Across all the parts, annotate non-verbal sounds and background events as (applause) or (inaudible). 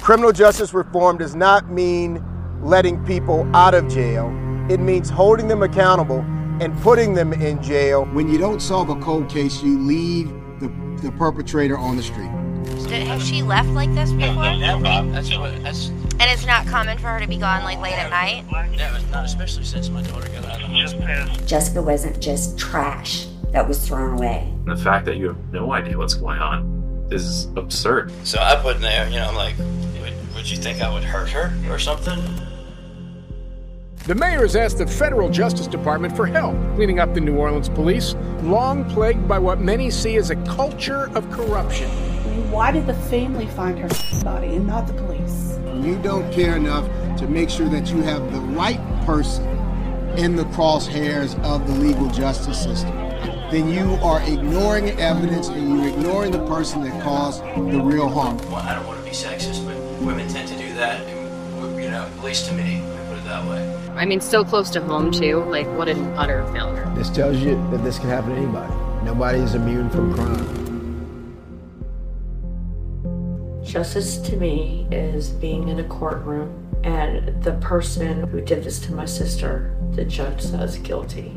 Criminal justice reform does not mean letting people out of jail. It means holding them accountable and putting them in jail. When you don't solve a cold case, you leave the, the perpetrator on the street. Did, has she left like this before? That's what. That's And it's not common for her to be gone like late at night? yeah, it's not especially since my daughter got out of the hospital. Jessica wasn't just trash that was thrown away. The fact that you have no idea what's going on is absurd. So I put in there, you know, I'm like, would, would you think I would hurt her or something? The mayor has asked the federal Justice Department for help cleaning up the New Orleans police, long plagued by what many see as a culture of corruption. Why did the family find her body and not the police? You don't care enough to make sure that you have the right person in the crosshairs of the legal justice system. Then you are ignoring evidence and you're ignoring the person that caused the real harm. Well, I don't want to be sexist, but women tend to do that, and, you know, at least to me, let me put it that way. I mean, so close to home, too. Like, what an utter failure. This tells you that this can happen to anybody. Nobody is immune from crime. Justice to me is being in a courtroom and the person who did this to my sister, the judge says guilty.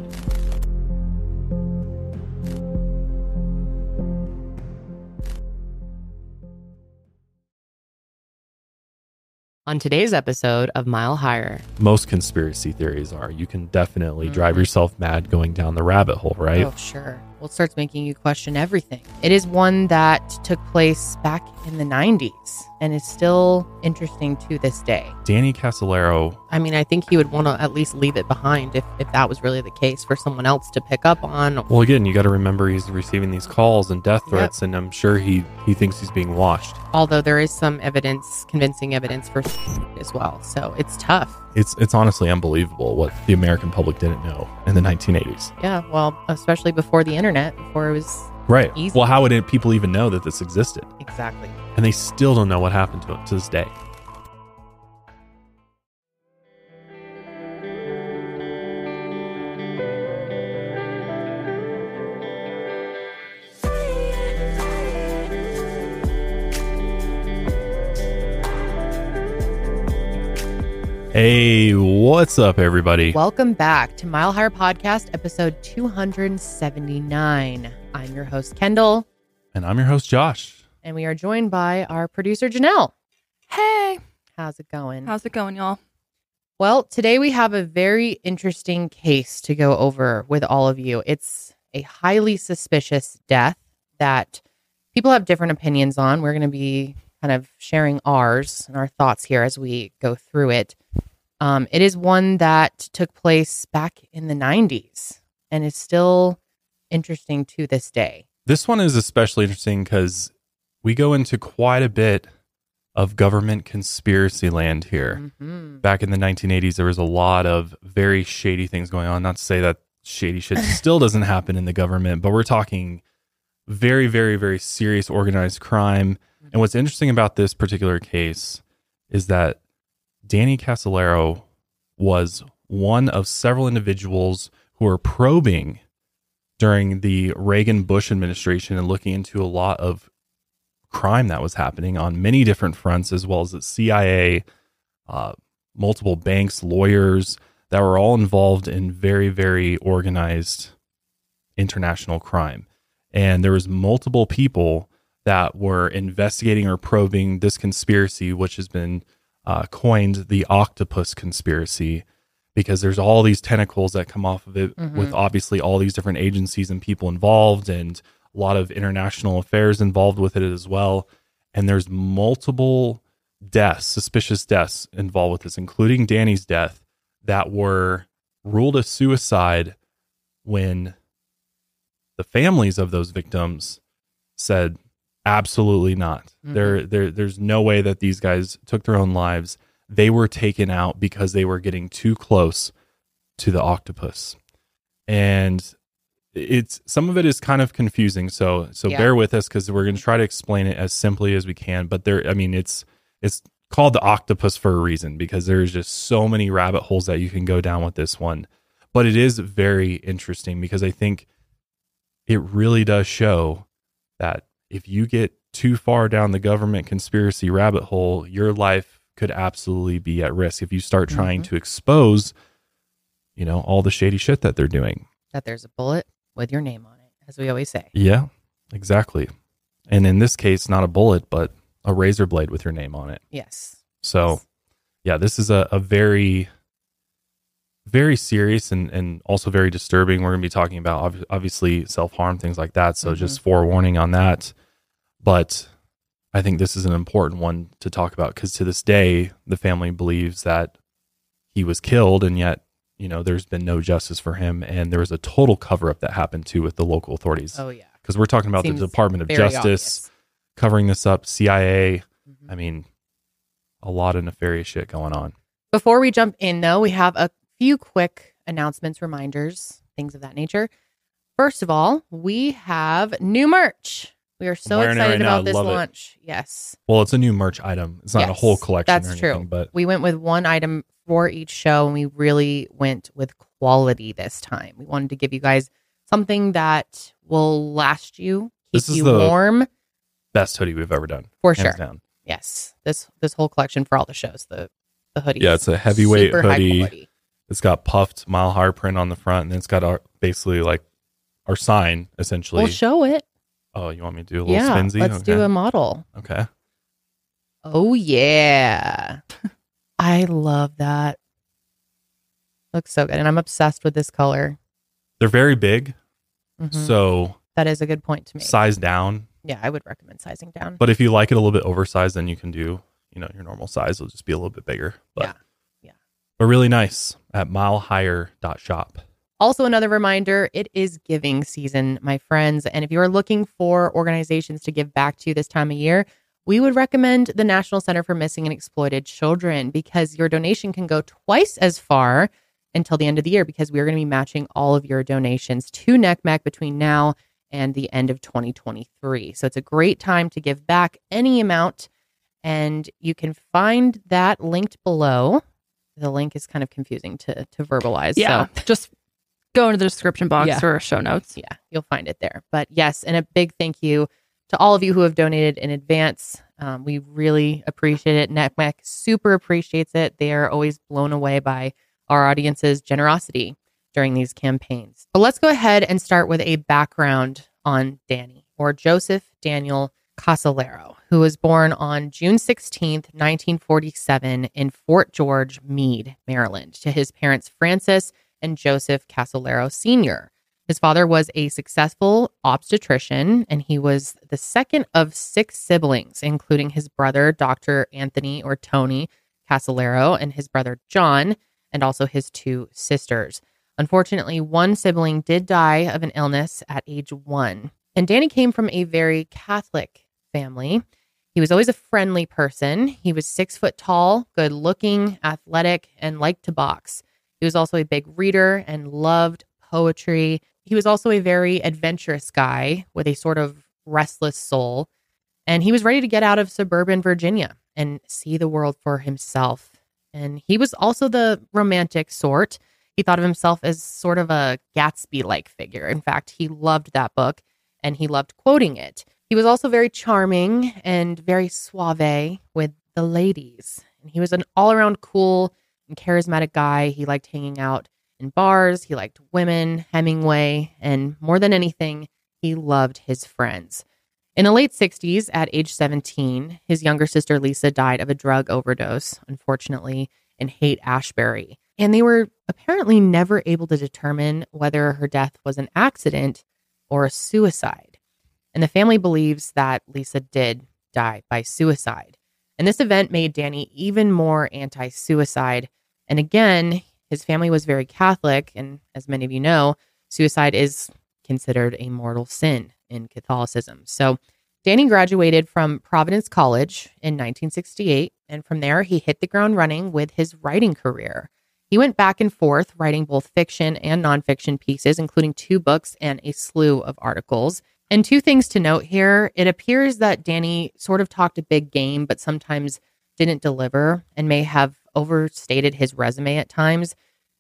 On today's episode of Mile Higher, Most conspiracy theories are. You can definitely mm-hmm. drive yourself mad going down the rabbit hole, right? oh sure, well, it starts making you question everything. It is one that took place back in the 90s and is still interesting to this day. Danny Casolaro, I mean, I think he would want to at least leave it behind if, if that was really the case for someone else to pick up on. well, again, you got to remember he's receiving these calls and death threats, and I'm sure he he thinks he's being watched. Although there is some evidence, convincing evidence for as well. So it's tough. It's it's honestly unbelievable what the American public didn't know in the 1980s. Yeah, well, especially before the internet, before it was Right. Easy. Well, how would it, people even know that this existed? exactly. And they still don't know what happened to it to this day. Hey, what's up, everybody? Welcome back to Mile Higher Podcast, episode 279. I'm your host, Kendall, And I'm your host, Josh. and we are joined by our producer, Janelle. Hey, How's it going? how's it going, y'all? Well, today we have a very interesting case to go over with all of you. It's a highly suspicious death that people have different opinions on. We're going to be kind of sharing ours and our thoughts here as we go through it. Um, it is one that took place back in the 90s and is still interesting to this day. This one is especially interesting because we go into quite a bit of government conspiracy land here. Mhm. Back in the 1980s, there was a lot of very shady things going on. Not to say that shady shit (laughs) still doesn't happen in the government, but we're talking very, very, very serious organized crime. And what's interesting about this particular case is that Danny Casolaro was one of several individuals who were probing during the Reagan Bush administration and looking into a lot of crime that was happening on many different fronts, as well as the CIA, uh, multiple banks, lawyers that were all involved in very, very organized international crime. And there was multiple people that were investigating or probing this conspiracy, which has been uh, coined the octopus conspiracy, because there's all these tentacles that come off of it, with Mhm. obviously all these different agencies and people involved, and a lot of international affairs involved with it as well. And there's multiple deaths, suspicious deaths involved with this, including Danny's death, that were ruled a suicide when the families of those victims said Absolutely not. Mhm. There, there, there's no way that these guys took their own lives. They were taken out because they were getting too close to the octopus, and it's some of it is kind of confusing. So, so Yeah. bear with us because we're going to try to explain it as simply as we can. But there, I mean, it's it's called the octopus for a reason because there's just so many rabbit holes that you can go down with this one. But it is very interesting because I think it really does show that if you get too far down the government conspiracy rabbit hole, your life could absolutely be at risk if you start trying mm-hmm. to expose, you know, all the shady shit that they're doing. That there's a bullet with your name on it, as we always say. Yeah, exactly. And in this case, not a bullet, but a razor blade with your name on it. Yes. So, yeah, this is a, a very, very serious and, and also very disturbing. We're going to be talking about ob- obviously self harm, things like that. So, just forewarning on that. But I think this is an important one to talk about because to this day, the family believes that he was killed, and yet, you know, there's been no justice for him. And there was a total cover up that happened too with the local authorities. Oh, yeah. Because we're talking about Seems the Department of Justice obvious. Mm-hmm. covering this up, CIA. I mean, a lot of nefarious shit going on. Before we jump in, though, we have a few quick announcements, reminders, things of that nature. First of all, we have new merch. We are so excited right now. about this Love it. launch. Yes. Well, it's a new merch item. It's not a whole collection That's or anything, true. but we went with one item for each show, and we really went with quality this time. We wanted to give you guys something that will last you, keep This is you the- warm. best hoodie we've ever done. For hands sure. Down. Yes, this this whole collection for all the shows. The the hoodie. Yeah, it's a heavyweight hoodie. It's got puffed mile high print on the front, and then it's got our basically like our sign essentially. We'll show it. oh, you want me to do a little Yeah, spinsy? let's do a model. Okay. Oh yeah, (laughs) I love that. Looks so good, and I'm obsessed with this color. They're very big, Mhm. so That is a good point to make. size down. Yeah, I would recommend sizing down. But if you like it a little bit oversized, then you can do you know your normal size. It'll just be a little bit bigger. But, Yeah. But really nice at milehigher.shop. Also, another reminder it is giving season, my friends. And if you are looking for organizations to give back to this time of year, we would recommend the National Center for Missing and Exploited Children because your donation can go twice as far until the end of the year because we are going to be matching all of your donations to NCMEC between now and the end of 2023. So it's a great time to give back any amount. And you can find that linked below. The link is kind of confusing to, to verbalize. Yeah. So Just go into the description box Yeah. or show notes. yeah, you'll find it there. But yes, and a big thank you to all of you who have donated in advance. Um, we really appreciate it. NCMEC super appreciates it. They are always blown away by our audience's generosity during these campaigns. But let's go ahead and start with a background on Danny or Joseph Daniel Casolaro, who was born on June 16th, 1947, in Fort George, Meade, Maryland, to his parents Francis and Joseph Casolaro Sr. His father was a successful obstetrician, and he was the second of six siblings, including his brother, Dr. Anthony or Tony Casolaro, and his brother, John, and also his two sisters. Unfortunately, one sibling did die of an illness at age one. And Danny came from a very Catholic family. He was always a friendly person. He was six foot tall, good looking, athletic, and liked to box. He was also a big reader and loved poetry. He was also a very adventurous guy with a sort of restless soul. And he was ready to get out of suburban Virginia and see the world for himself. And he was also the romantic sort. He thought of himself as sort of a Gatsby like figure. In fact, he loved that book and he loved quoting it. He was also very charming and very suave with the ladies. And he was an all around cool and charismatic guy. He liked hanging out in bars, he liked women, Hemingway, and more than anything, he loved his friends. In the late 60s, at age 17, his younger sister Lisa died of a drug overdose, unfortunately, in Haight Ashbury. And they were apparently never able to determine whether her death was an accident or a suicide. And the family believes that Lisa did die by suicide. And this event made Danny even more anti suicide. And again, his family was very Catholic. And as many of you know, suicide is considered a mortal sin in Catholicism. So Danny graduated from Providence College in 1968, and from there, he hit the ground running with his writing career. He went back and forth writing both fiction and nonfiction pieces, including two books and a slew of articles. And two things to note here it appears that Danny sort of talked a big game, but sometimes didn't deliver and may have overstated his resume at times.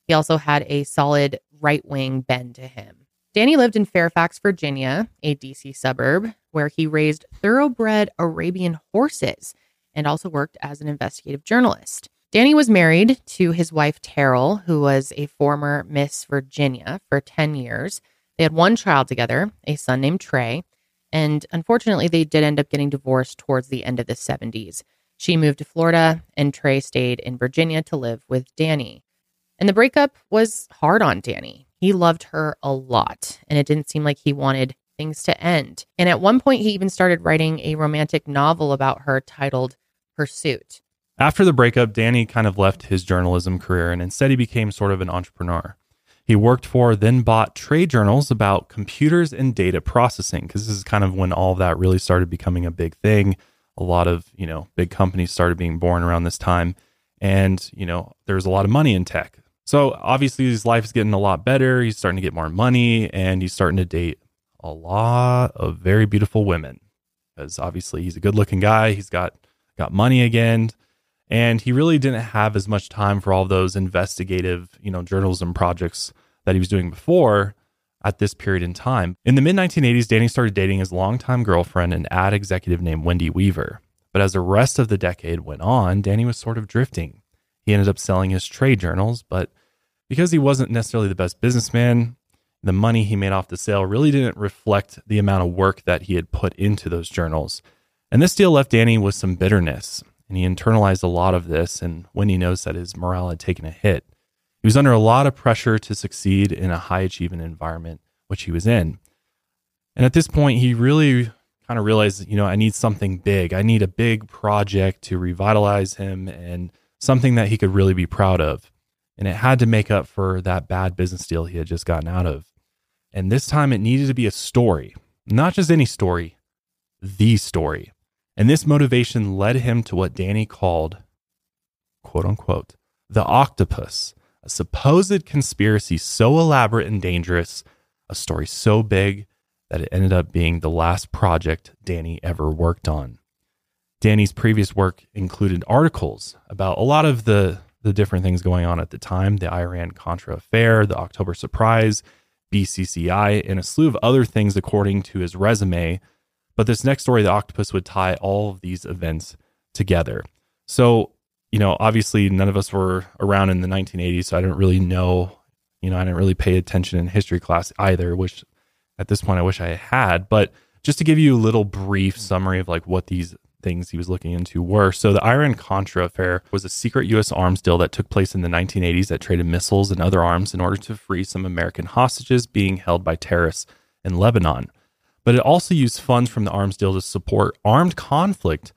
He also had a solid right wing bend to him. Danny lived in Fairfax, Virginia, a DC suburb, where he raised thoroughbred Arabian horses and also worked as an investigative journalist. Danny was married to his wife, Terrell, who was a former Miss Virginia for 10 years. They had one child together, a son named Trey, and unfortunately, they did end up getting divorced towards the end of the 70s. She moved to Florida, and Trey stayed in Virginia to live with Danny. And the breakup was hard on Danny. He loved her a lot, and it didn't seem like he wanted things to end. And at one point, he even started writing a romantic novel about her titled Pursuit. After the breakup, Danny kind of left his journalism career and instead he became sort of an entrepreneur. He worked for, then bought trade journals about computers and data processing because this is kind of when all of that really started becoming a big thing. A lot of, you know, big companies started being born around this time. And, you know, there's a lot of money in tech. So obviously his life is getting a lot better. He's starting to get more money and he's starting to date a lot of very beautiful women. Because obviously he's a good looking guy. He's got got money again. And he really didn't have as much time for all those investigative, you know, journalism projects that he was doing before at this period in time. In the mid 1980s, Danny started dating his longtime girlfriend, an ad executive named Wendy Weaver. But as the rest of the decade went on, Danny was sort of drifting. He ended up selling his trade journals, but because he wasn't necessarily the best businessman, the money he made off the sale really didn't reflect the amount of work that he had put into those journals. And this deal left Danny with some bitterness, and he internalized a lot of this. And when he knows that his morale had taken a hit, he was under a lot of pressure to succeed in a high achievement environment, which he was in. And at this point, he really kind of realized, you know, I need something big. I need a big project to revitalize him and something that he could really be proud of. And it had to make up for that bad business deal he had just gotten out of. And this time it needed to be a story, not just any story, the story. And this motivation led him to what Danny called, quote unquote, the octopus, a supposed conspiracy so elaborate and dangerous, a story so big that it ended up being the last project Danny ever worked on. Danny's previous work included articles about a lot of the, the different things going on at the time the Iran Contra affair, the October surprise, BCCI, and a slew of other things according to his resume. But this next story, the octopus would tie all of these events together. So, you know, obviously none of us were around in the 1980s, so I didn't really know, you know, I didn't really pay attention in history class either, which at this point I wish I had. But just to give you a little brief summary of like what these things he was looking into were. So the Iran Contra affair was a secret U.S. arms deal that took place in the 1980s that traded missiles and other arms in order to free some American hostages being held by terrorists in Lebanon. But it also used funds from the arms deal to support armed conflict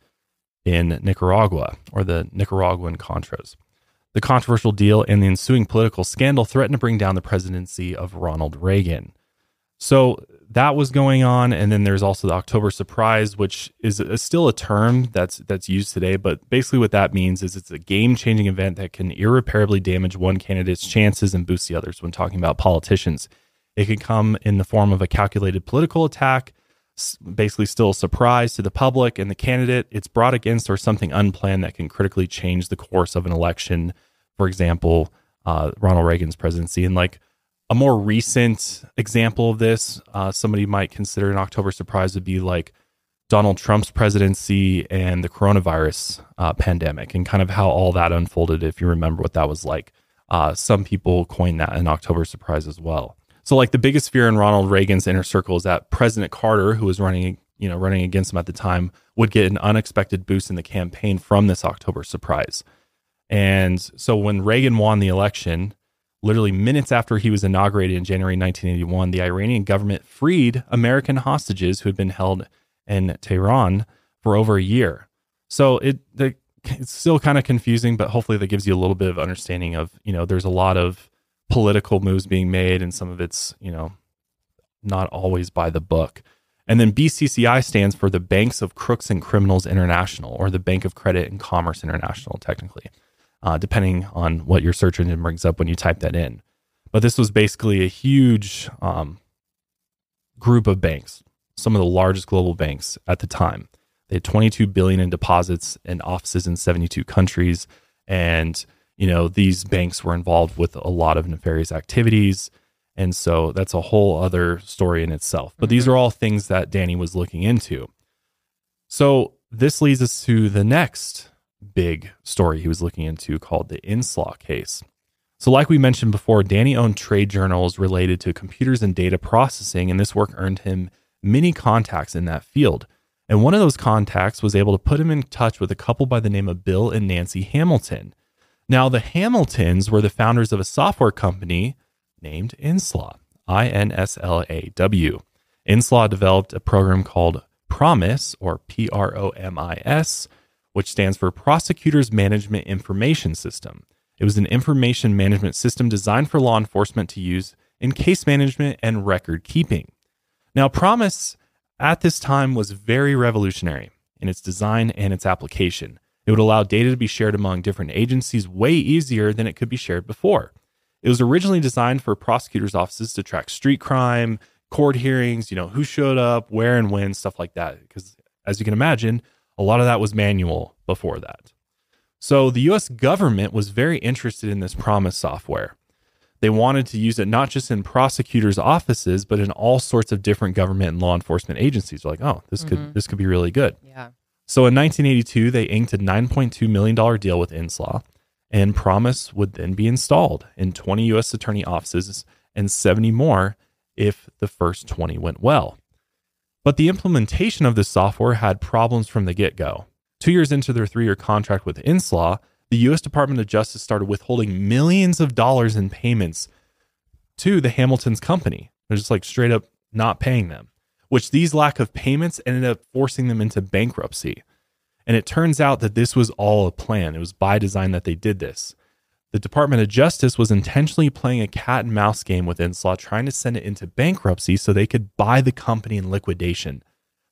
in Nicaragua or the Nicaraguan Contras. The controversial deal and the ensuing political scandal threatened to bring down the presidency of Ronald Reagan. So that was going on, and then there's also the October surprise, which is a, still a term that's that's used today. But basically, what that means is it's a game-changing event that can irreparably damage one candidate's chances and boost the others. When talking about politicians, it can come in the form of a calculated political attack, basically still a surprise to the public and the candidate it's brought against, or something unplanned that can critically change the course of an election. For example, uh, Ronald Reagan's presidency, and like a more recent example of this, uh, somebody might consider an October surprise would be like Donald Trump's presidency and the coronavirus uh, pandemic, and kind of how all that unfolded. If you remember what that was like, uh, some people coined that an October surprise as well. So, like the biggest fear in Ronald Reagan's inner circle is that President Carter, who was running, you know, running against him at the time, would get an unexpected boost in the campaign from this October surprise. And so, when Reagan won the election, Literally minutes after he was inaugurated in January 1981, the Iranian government freed American hostages who had been held in Tehran for over a year. So it the, it's still kind of confusing, but hopefully that gives you a little bit of understanding of you know there's a lot of political moves being made, and some of it's you know not always by the book. And then BCCI stands for the Banks of Crooks and Criminals International, or the Bank of Credit and Commerce International, technically, uh, depending on what your search engine brings up when you type that in. But this was basically a huge um, group of banks, some of the largest global banks at the time. They had 22 billion in deposits and offices in 72 countries, and you know these banks were involved with a lot of nefarious activities and so that's a whole other story in itself. But mm-hmm. these are all things that Danny was looking into. So this leads us to the next big story he was looking into called the Inslaw case. So, like we mentioned before, Danny owned trade journals related to computers and data processing, and this work earned him many contacts in that field. And one of those contacts was able to put him in touch with a couple by the name of Bill and Nancy Hamilton. Now, the Hamiltons were the founders of a software company named Inslaw, I N S L A W. Inslaw developed a program called PROMIS, or P R O M I S, which stands for Prosecutors Management Information System. It was an information management system designed for law enforcement to use in case management and record keeping. Now, PROMIS at this time was very revolutionary in its design and its application. It would allow data to be shared among different agencies way easier than it could be shared before. It was originally designed for prosecutors' offices to track street crime, court hearings, you know, who showed up, where and when, stuff like that. Because as you can imagine, a lot of that was manual before that. So the US government was very interested in this PROMIS software. They wanted to use it not just in prosecutors' offices, but in all sorts of different government and law enforcement agencies. They're like, oh, this mm-hmm. could this could be really good. Yeah. So in 1982, they inked a 9.2 million dollar deal with Inslaw and PROMIS would then be installed in 20 U.S. attorney offices and 70 more if the first 20 went well. But the implementation of this software had problems from the get go. Two years into their three year contract with Inslaw, the U.S. Department of Justice started withholding millions of dollars in payments to the Hamilton's company. They're just like straight up not paying them, which these lack of payments ended up forcing them into bankruptcy. And it turns out that this was all a plan. It was by design that they did this. The Department of Justice was intentionally playing a cat and mouse game with Inslaw, trying to send it into bankruptcy so they could buy the company in liquidation.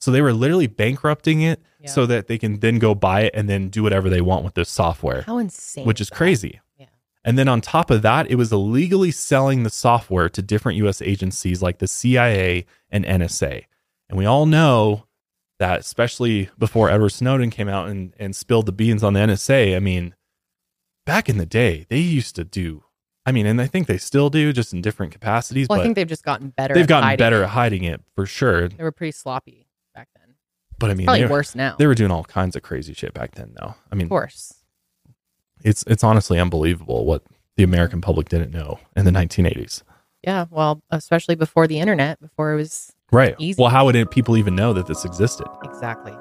So they were literally bankrupting it yeah. so that they can then go buy it and then do whatever they want with this software. How insane. Which is, is crazy. Yeah. And then on top of that, it was illegally selling the software to different US agencies like the CIA and NSA. And we all know that especially before Edward Snowden came out and, and spilled the beans on the NSA, I mean, back in the day, they used to do I mean, and I think they still do, just in different capacities. Well, but I think they've just gotten better. They've gotten better it. at hiding it for sure. They were pretty sloppy back then. But I mean, probably were, worse now. They were doing all kinds of crazy shit back then, though. I mean, of course, it's it's honestly unbelievable what the American public didn't know in the 1980s. Yeah, well, especially before the internet, before it was Right. Easy. Well, how would people even know that this existed? Exactly.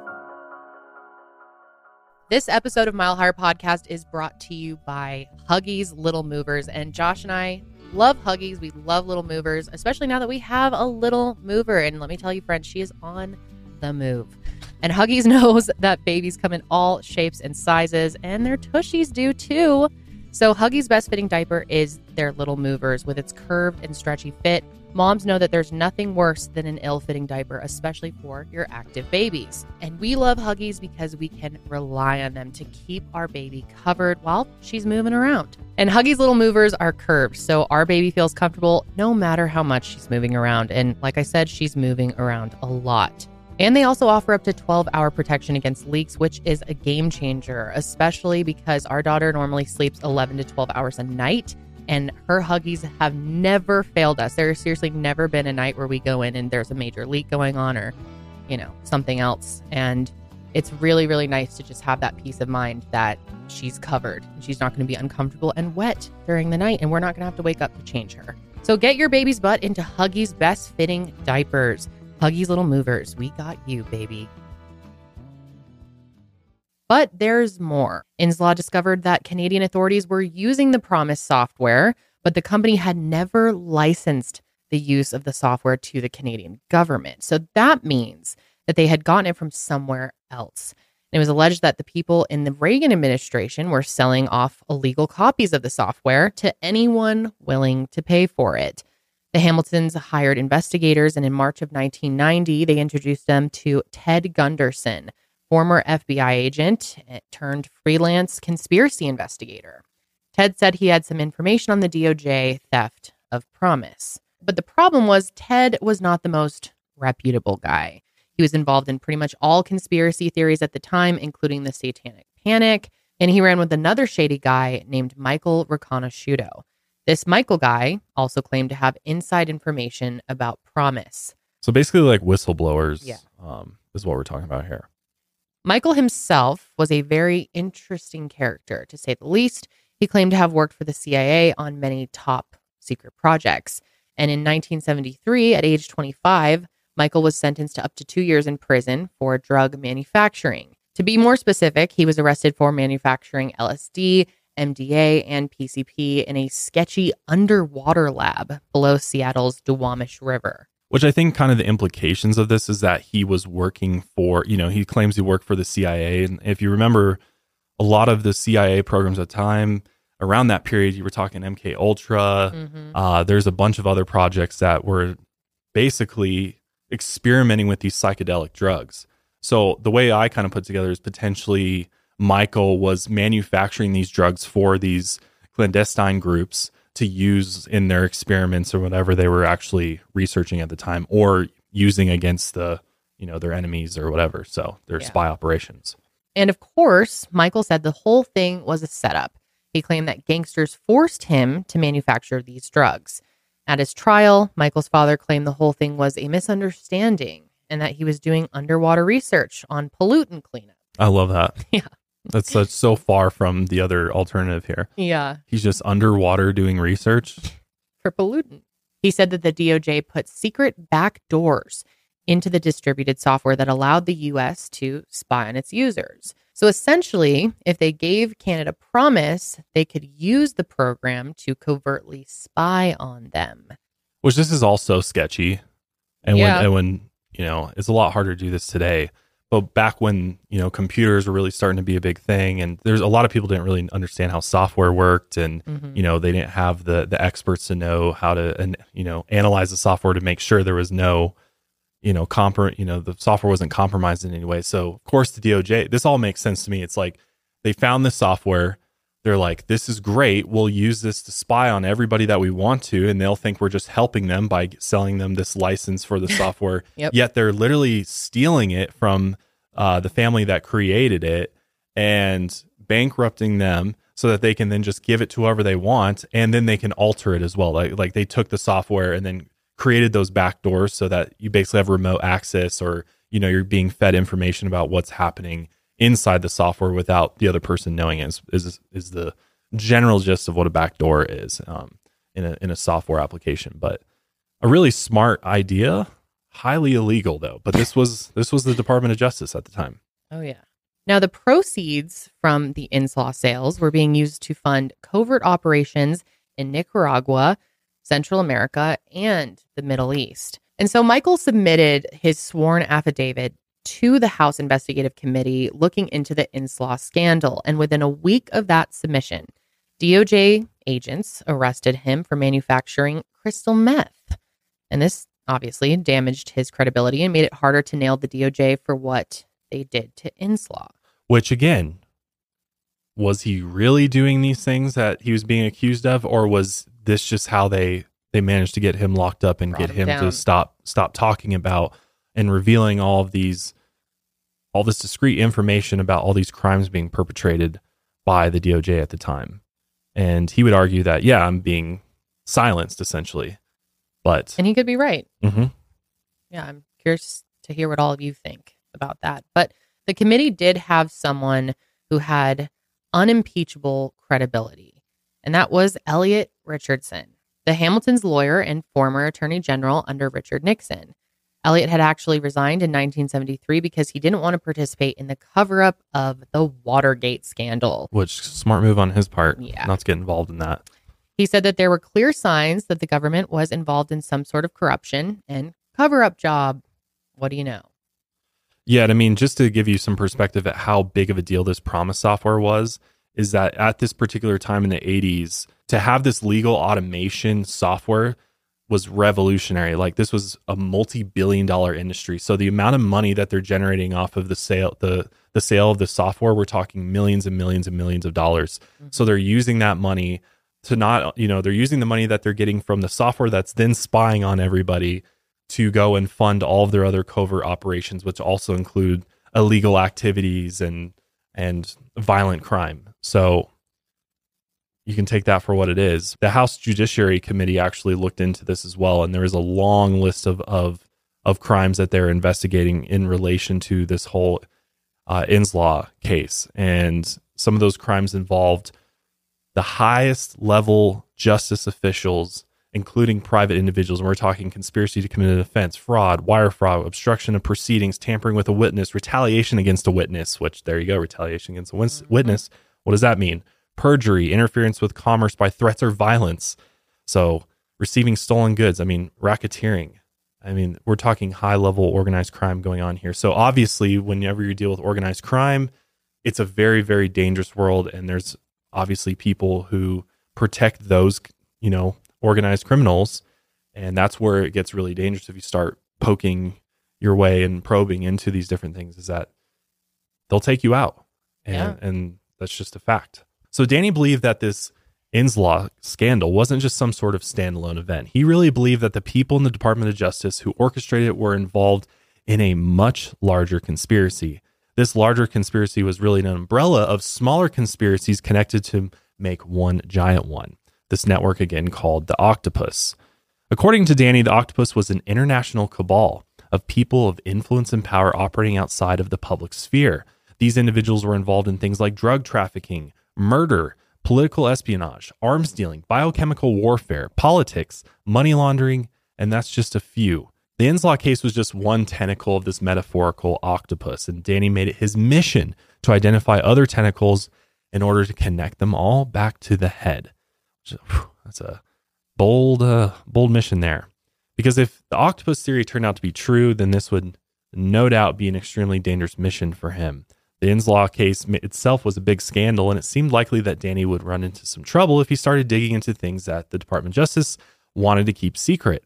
This episode of Mile Higher Podcast is brought to you by Huggies Little Movers. And Josh and I love Huggies. We love Little Movers, especially now that we have a little mover. And let me tell you, friends, she is on the move. And Huggies (laughs) knows that babies come in all shapes and sizes, and their tushies do too. So, Huggies' best fitting diaper is their Little Movers with its curved and stretchy fit Moms know that there's nothing worse than an ill fitting diaper, especially for your active babies. And we love Huggies because we can rely on them to keep our baby covered while she's moving around. And Huggies little movers are curved, so our baby feels comfortable no matter how much she's moving around. And like I said, she's moving around a lot. And they also offer up to 12 hour protection against leaks, which is a game changer, especially because our daughter normally sleeps 11 to 12 hours a night and her huggies have never failed us. There has seriously never been a night where we go in and there's a major leak going on or, you know, something else. And it's really, really nice to just have that peace of mind that she's covered. She's not going to be uncomfortable and wet during the night, and we're not going to have to wake up to change her. So get your baby's butt into Huggies' best fitting diapers. Huggies Little Movers, we got you, baby. But there's more. Inslaw discovered that Canadian authorities were using the PROMIS software, but the company had never licensed the use of the software to the Canadian government. So that means that they had gotten it from somewhere else. It was alleged that the people in the Reagan administration were selling off illegal copies of the software to anyone willing to pay for it. The Hamiltons hired investigators, and in March of 1990, they introduced them to Ted Gunderson, former FBI agent eh, turned freelance conspiracy investigator. Ted said he had some information on the DOJ theft of PROMIS. But the problem was, Ted was not the most reputable guy. He was involved in pretty much all conspiracy theories at the time, including the Satanic Panic, and he ran with another shady guy named Michael Riconosciuto. This Michael guy also claimed to have inside information about PROMIS. So basically, like whistleblowers, Yeah. um, is what we're talking about here. Michael himself was a very interesting character, to say the least. He claimed to have worked for the CIA on many top secret projects. And in 1973, at age 25, Michael was sentenced to up to two years in prison for drug manufacturing. To be more specific, he was arrested for manufacturing LSD, MDA, and PCP in a sketchy underwater lab below Seattle's Duwamish River. Which I think kind of the implications of this is that he was working for, you know, he claims he worked for the CIA. And if you remember a lot of the CIA programs at the time, around that period, you were talking MK Ultra. Mhm. Uh, there's a bunch of other projects that were basically experimenting with these psychedelic drugs. So the way I kind of put together is potentially Michael was manufacturing these drugs for these clandestine groups to use in their experiments or whatever they were actually researching at the time or using against the you know their enemies or whatever so their Yeah. spy operations And of course, Michael said the whole thing was a setup. He claimed that gangsters forced him to manufacture these drugs. At his trial, Michael's father claimed the whole thing was a misunderstanding and that he was doing underwater research on pollutant cleanup. i love that (laughs) Yeah. That's such so far from the other alternative here Yeah. he's just underwater doing research for pollutant. He said that the DOJ put secret back doors into the distributed software that allowed the US to spy on its users. So essentially, if they gave Canada PROMIS, they could use the program to covertly spy on them. which this is also sketchy and Yeah. when and when you know it's a lot harder to do this today but back when you know computers were really starting to be a big thing and there's a lot of people didn't really understand how software worked and Mhm. you know they didn't have the the experts to know how to and you know analyze the software to make sure there was no you know compr you know the software wasn't compromised in any way so of course the DOJ this all makes sense to me it's like they found the software they're like this is great. We'll use this to spy on everybody that we want to and they'll think we're just helping them by selling them this license for the (laughs) software. Yep. yet they're literally stealing it from uh, the family that created it and bankrupting them so that they can then just give it to whoever they want and then they can alter it as well. Like like they took the software and then created those back doors so that you basically have remote access or you know you're being fed information about what's happening inside the software without the other person knowing it is is, is the general gist of what a backdoor is um, in a in a software application but a really smart idea highly illegal though but this was this was the department of justice at the time Oh, yeah. Now, the proceeds from the Inslaw sales were being used to fund covert operations in Nicaragua, Central America, and the Middle East. And so Michael submitted his sworn affidavit to the House Investigative Committee looking into the Inslaw scandal. And within a week of that submission, DOJ agents arrested him for manufacturing crystal meth. And this obviously damaged his credibility and made it harder to nail the DOJ for what they did to Inslaw. which again was he really doing these things that he was being accused of or was this just how they they managed to get him locked up and get him him to stop stop talking about and revealing all of these all this discrete information about all these crimes being perpetrated by the DOJ at the time and he would argue that yeah I'm being silenced essentially but And he could be right. Mhm. Yeah, I'm curious to hear what all of you think about that. But the committee did have someone who had unimpeachable credibility, and that was Elliot Richardson, the Hamilton's lawyer and former attorney general under Richard Nixon. Elliot had actually resigned in 1973 because he didn't want to participate in the cover up of the Watergate scandal. which smart move on his part Yeah. not to get involved in that He said that there were clear signs that the government was involved in some sort of corruption and cover up job. What do you know? Yeah, and I mean, just to give you some perspective at how big of a deal this PROMIS software was, is that at this particular time in the 80s, to have this legal automation software was revolutionary. Like this was a multi-billion dollar industry. So the amount of money that they're generating off of the sale the the sale of the software, we're talking millions and millions and millions of dollars. Mm-hmm. So they're using that money to not, you know, they're using the money that they're getting from the software that's then spying on everybody to go and fund all of their other covert operations, which also include illegal activities and and violent crime. So you can take that for what it is. The House Judiciary Committee actually looked into this as well, and there is a long list of of, of crimes that they're investigating in relation to this whole uh, Inslaw case, and some of those crimes involved the highest level justice officials, including private individuals. And we're talking conspiracy to commit an offense, fraud, wire fraud, obstruction of proceedings, tampering with a witness, retaliation against a witness. Which there you go, retaliation against a witness. What does that mean? Perjury, interference with commerce by threats or violence. So, receiving stolen goods, I mean, racketeering. I mean, we're talking high level organized crime going on here. So, obviously, whenever you deal with organized crime, it's a very, very dangerous world. And there's obviously people who protect those, you know, organized criminals. And that's where it gets really dangerous if you start poking your way and probing into these different things, is that they'll take you out. And, Yeah. and that's just a fact. So Danny believed that this Inslaw scandal wasn't just some sort of standalone event. He really believed that the people in the Department of Justice who orchestrated it were involved in a much larger conspiracy. This larger conspiracy was really an umbrella of smaller conspiracies connected to make one giant one. This network, again called the Octopus. According to Danny, the Octopus was an international cabal of people of influence and power operating outside of the public sphere. These individuals were involved in things like drug trafficking, murder, political espionage, arms dealing, biochemical warfare, politics, money laundering, and that's just a few. The Inslaw case was just one tentacle of this metaphorical octopus, and Danny made it his mission to identify other tentacles in order to connect them all back to the head. That's a bold, uh, bold mission there. Because if the octopus theory turned out to be true, then this would no doubt be an extremely dangerous mission for him. The Inslaw case itself was a big scandal, and it seemed likely that Danny would run into some trouble if he started digging into things that the Department of Justice wanted to keep secret.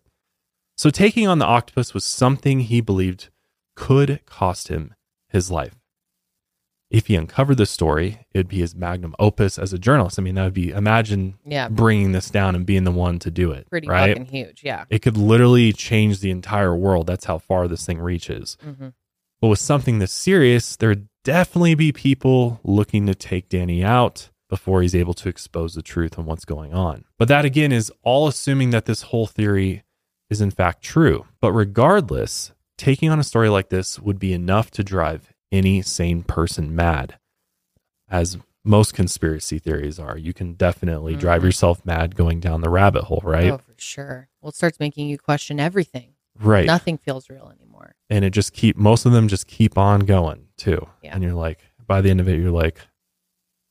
So, taking on the octopus was something he believed could cost him his life. If he uncovered the story, it would be his magnum opus as a journalist. I mean, that would be imagine Yeah. bringing this down and being the one to do it. Pretty right? fucking huge. Yeah. It could literally change the entire world. That's how far this thing reaches. Mhm. But with something this serious, there would definitely be people looking to take Danny out before he's able to expose the truth on what's going on. But that again is all assuming that this whole theory is in fact true. But regardless, taking on a story like this would be enough to drive any sane person mad, as most conspiracy theories are. You can definitely drive Mhm. yourself mad going down the rabbit hole, right? Oh, for sure. Well, it starts making you question everything. Right. Nothing feels real anymore. And it just keep most of them just keep on going too. Yeah. and you're like by the end of it you're like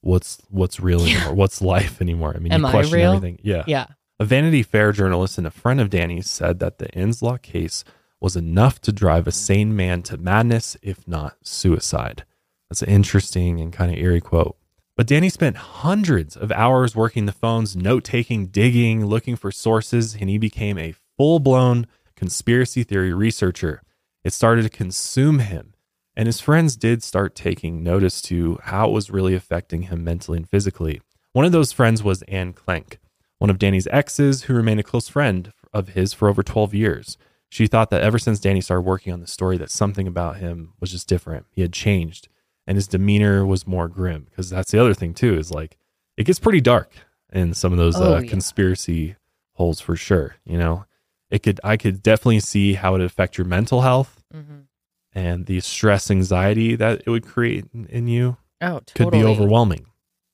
what's what's real anymore? What's life anymore? I mean Am you question everything. Yeah. Yeah. a vanity fair journalist and a friend of danny's said that the inslaw case was enough to drive a sane man to madness if not suicide. That's an interesting and kind of eerie quote. But danny spent hundreds of hours working the phones note taking digging looking for sources and he became a full-blown conspiracy theory researcher it started to consume him. And his friends did start taking notice to how it was really affecting him mentally and physically. One of those friends was Anne Klenk, one of Danny's exes who remained a close friend of his for over 12 years. She thought that ever since Danny started working on the story that something about him was just different. He had changed and his demeanor was more grim because that's the other thing too is like it gets pretty dark in some of those Oh, uh, yeah. conspiracy holes for sure, you know. It could I could definitely see how it affect your mental health Mhm. and the stress anxiety that it would create in, in you Oh, totally. could be overwhelming.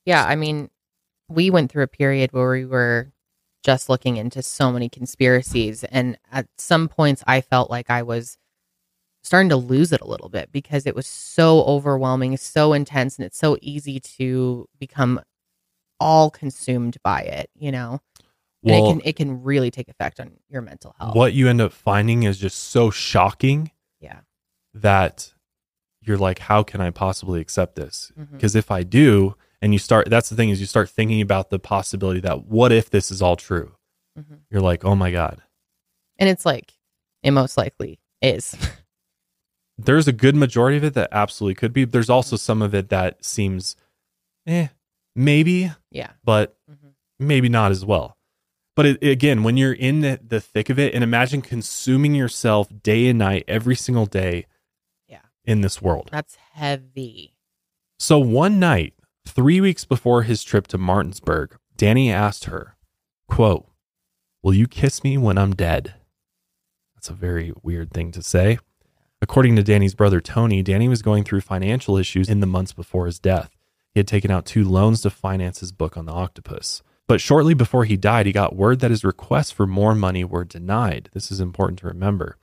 Yeah, I mean, we went through a period where we were just looking into so many conspiracies, and at some points, I felt like I was starting to lose it a little bit because it was so overwhelming, so intense, and it's so easy to become all consumed by it. You know, and it can it can really take effect on your mental health. What you end up finding is just so shocking Yeah. that you're like, how can I possibly accept this? Because if I do, and you start, that's the thing is you start thinking about the possibility that what if this is all true? Mhm. You're like, oh my God, And it's like, it most likely is. (laughs) There's a good majority of it that absolutely could be. There's also some of it that seems, eh, maybe, yeah. but maybe not as well. But it, again, when you're in the, the thick of it, and imagine consuming yourself day and night, every single day, Yeah. in this world. That's heavy. So one night, three weeks before his trip to Martinsburg, Danny asked her, quote, Will you kiss me when I'm dead? That's a very weird thing to say. According to Danny's brother Tony, Danny was going through financial issues in the months before his death. He had taken out two loans to finance his book on the octopus. But shortly before he died, he got word that his requests for more money were denied. This is important to remember.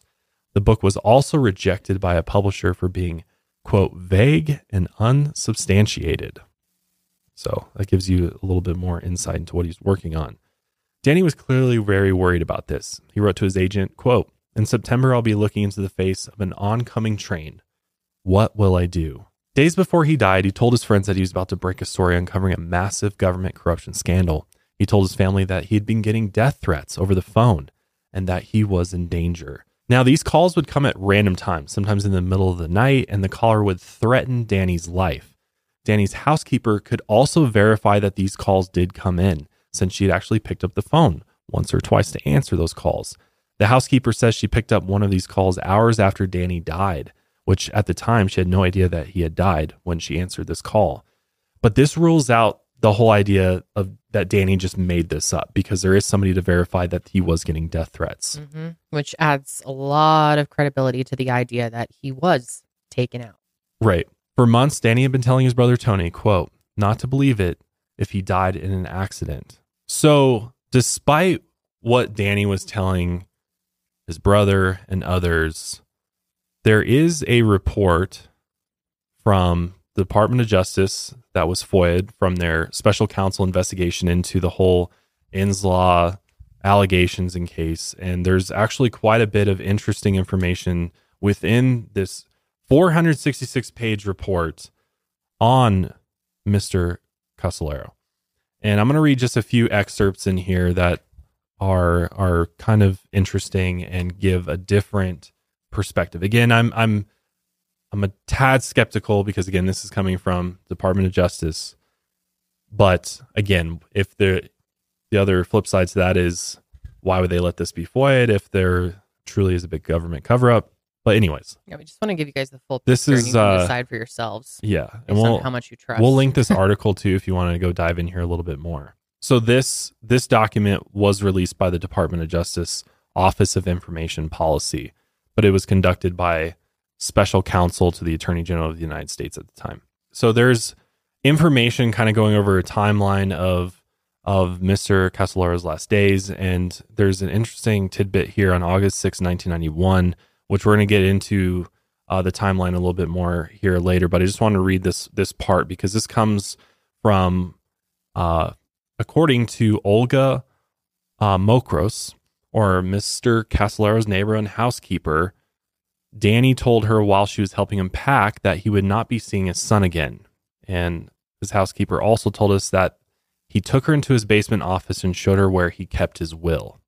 The book was also rejected by a publisher for being, quote, vague and unsubstantiated. So that gives you a little bit more insight into what he's working on. Danny was clearly very worried about this. He wrote to his agent, quote, In September, I'll be looking into the face of an oncoming train. What will I do? Days before he died, he told his friends that he was about to break a story uncovering a massive government corruption scandal. He told his family that he had been getting death threats over the phone and that he was in danger. Now, these calls would come at random times, sometimes in the middle of the night, and the caller would threaten Danny's life. Danny's housekeeper could also verify that these calls did come in, since she had actually picked up the phone once or twice to answer those calls. The housekeeper says she picked up one of these calls hours after Danny died, which at the time she had no idea that he had died when she answered this call. But this rules out the whole idea of that Danny just made this up because there is somebody to verify that he was getting death threats. hmm Which adds a lot of credibility to the idea that he was taken out. Right. For months, Danny had been telling his brother Tony, quote, not to believe it if he died in an accident. So, despite what Danny was telling his brother and others, there is a report from the Department of Justice that was FOIA'd from their special counsel investigation into the whole Inslaw allegations and case. And there's actually quite a bit of interesting information within this 466 page report on Mr. Casolaro. And I'm going to read just a few excerpts in here that are are kind of interesting and give a different perspective. Again, I'm I'm I'm a tad skeptical because again, this is coming from Department of Justice. But again, if the the other flip side to that is why would they let this be FOIA'd if there truly is a big government cover up? But anyways, Yeah, we just want to give you guys the full This picture is, uh, decide for yourselves. Yeah, based on how much you trust. We'll link this (laughs) article too if you want to go dive in here a little bit more. So this this document was released by the Department of Justice Office of Information Policy, but it was conducted by special counsel to the Attorney General of the United States at the time. So there's information kind of going over a timeline of of Mr. Casolaro's last days, and there's an interesting tidbit here on August 6, 1991, which we're going to get into uh, the timeline a little bit more here later. But I just want to read this this part because this comes from, uh, according to Olga uh, Mokros, or Mr. Casolaro's neighbor and housekeeper. Danny told her while she was helping him pack that he would not be seeing his son again. And his housekeeper also told us that he took her into his basement office and showed her where he kept his will.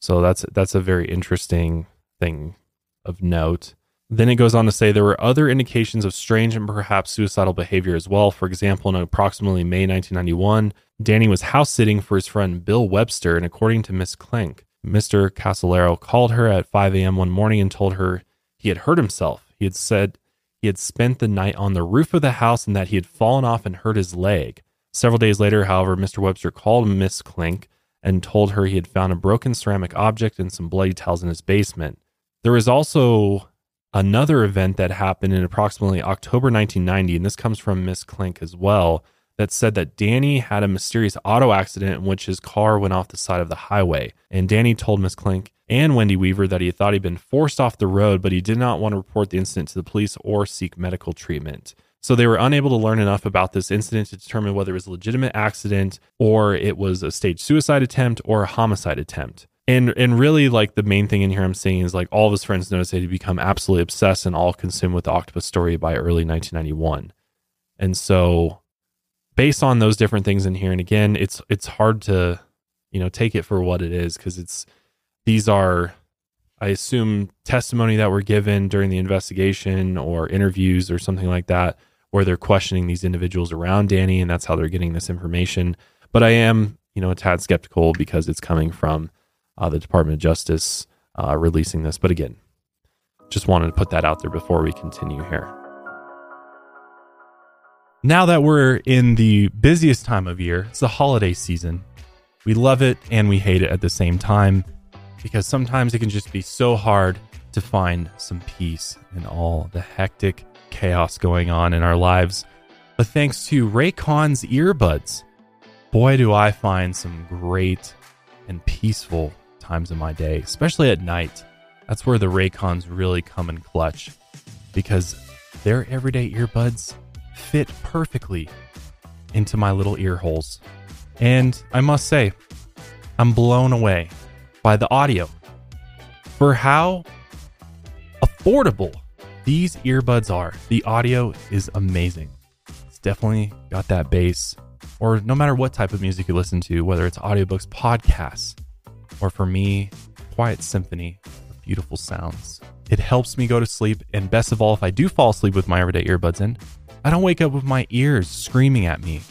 So that's that's a very interesting thing of note. Then it goes on to say there were other indications of strange and perhaps suicidal behavior as well. For example, in approximately May 1991, Danny was house sitting for his friend Bill Webster, and according to Miss Klenk, Mr. Casolaro called her at 5 a.m. one morning and told her he had hurt himself. He had said he had spent the night on the roof of the house and that he had fallen off and hurt his leg. Several days later, however, Mr. Webster called Miss Klenk and told her he had found a broken ceramic object and some bloody towels in his basement. There was also another event that happened in approximately October 1990, and this comes from Miss Klenk as well, that said that Danny had a mysterious auto accident in which his car went off the side of the highway. And Danny told Miss Klenk and Wendy Weaver that he thought he'd been forced off the road, but he did not want to report the incident to the police or seek medical treatment. So they were unable to learn enough about this incident to determine whether it was a legitimate accident or it was a staged suicide attempt or a homicide attempt. And and really like the main thing in here I'm saying is like all of his friends noticed that he'd become absolutely obsessed and all consumed with the octopus story by early 1991. And so based on those different things in here and again it's it's hard to you know take it for what it is because it's these are, I assume, testimony that were given during the investigation or interviews or something like that, where they're questioning these individuals around Danny, and that's how they're getting this information. But I am, you know, a tad skeptical because it's coming from uh, the Department of Justice uh, releasing this. But again, just wanted to put that out there before we continue here. Now that we're in the busiest time of year, it's the holiday season. We love it and we hate it at the same time because sometimes it can just be so hard to find some peace in all the hectic chaos going on in our lives. But thanks to Raycon's earbuds, boy, do I find some great and peaceful times in my day, especially at night. That's where the Raycons really come in clutch because their everyday earbuds fit perfectly into my little ear holes. And I must say, I'm blown away by the audio for how affordable these earbuds are. The audio is amazing. It's definitely got that bass, or no matter what type of music you listen to, whether it's audiobooks, podcasts, or for me, quiet symphony beautiful sounds. It helps me go to sleep, and best of all, if I do fall asleep with my everyday earbuds in, I don't wake up with my ears screaming at me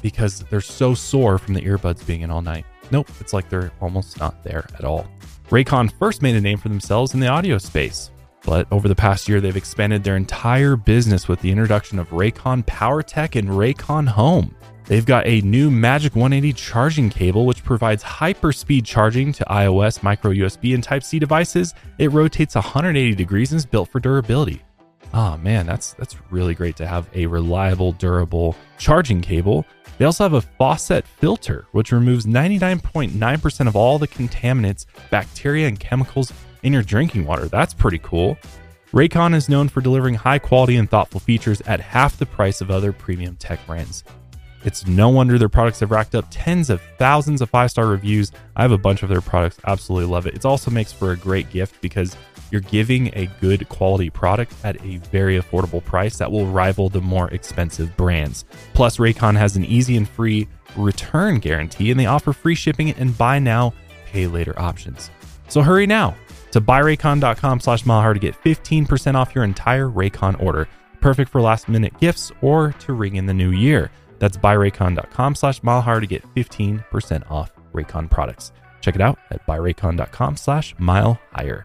because they're so sore from the earbuds being in all night. Nope, it's like they're almost not there at all. Raycon first made a name for themselves in the audio space, but over the past year, they've expanded their entire business with the introduction of Raycon PowerTech and Raycon Home. They've got a new Magic 180 charging cable, which provides hyperspeed charging to iOS, micro USB, and Type C devices. It rotates 180 degrees and is built for durability. Oh man, that's that's really great to have a reliable, durable charging cable. They also have a faucet filter, which removes 99.9% of all the contaminants, bacteria, and chemicals in your drinking water. That's pretty cool. Raycon is known for delivering high quality and thoughtful features at half the price of other premium tech brands. It's no wonder their products have racked up tens of thousands of five star reviews. I have a bunch of their products, absolutely love it. It also makes for a great gift because you're giving a good quality product at a very affordable price that will rival the more expensive brands. Plus, Raycon has an easy and free return guarantee, and they offer free shipping and buy now, pay later options. So hurry now to buyraycon.com slash milehigher to get 15% off your entire Raycon order. Perfect for last minute gifts or to ring in the new year. That's buyraycon.com slash milehigher to get 15% off Raycon products. Check it out at buyraycon.com slash mile higher.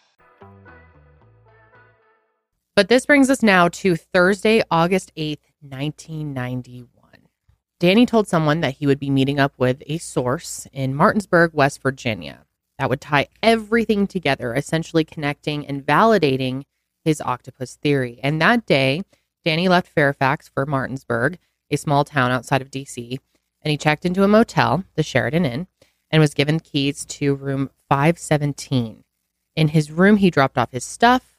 But this brings us now to Thursday, August 8th, 1991. Danny told someone that he would be meeting up with a source in Martinsburg, West Virginia, that would tie everything together, essentially connecting and validating his octopus theory. And that day, Danny left Fairfax for Martinsburg, a small town outside of DC, and he checked into a motel, the Sheraton Inn, and was given keys to room 517. In his room, he dropped off his stuff,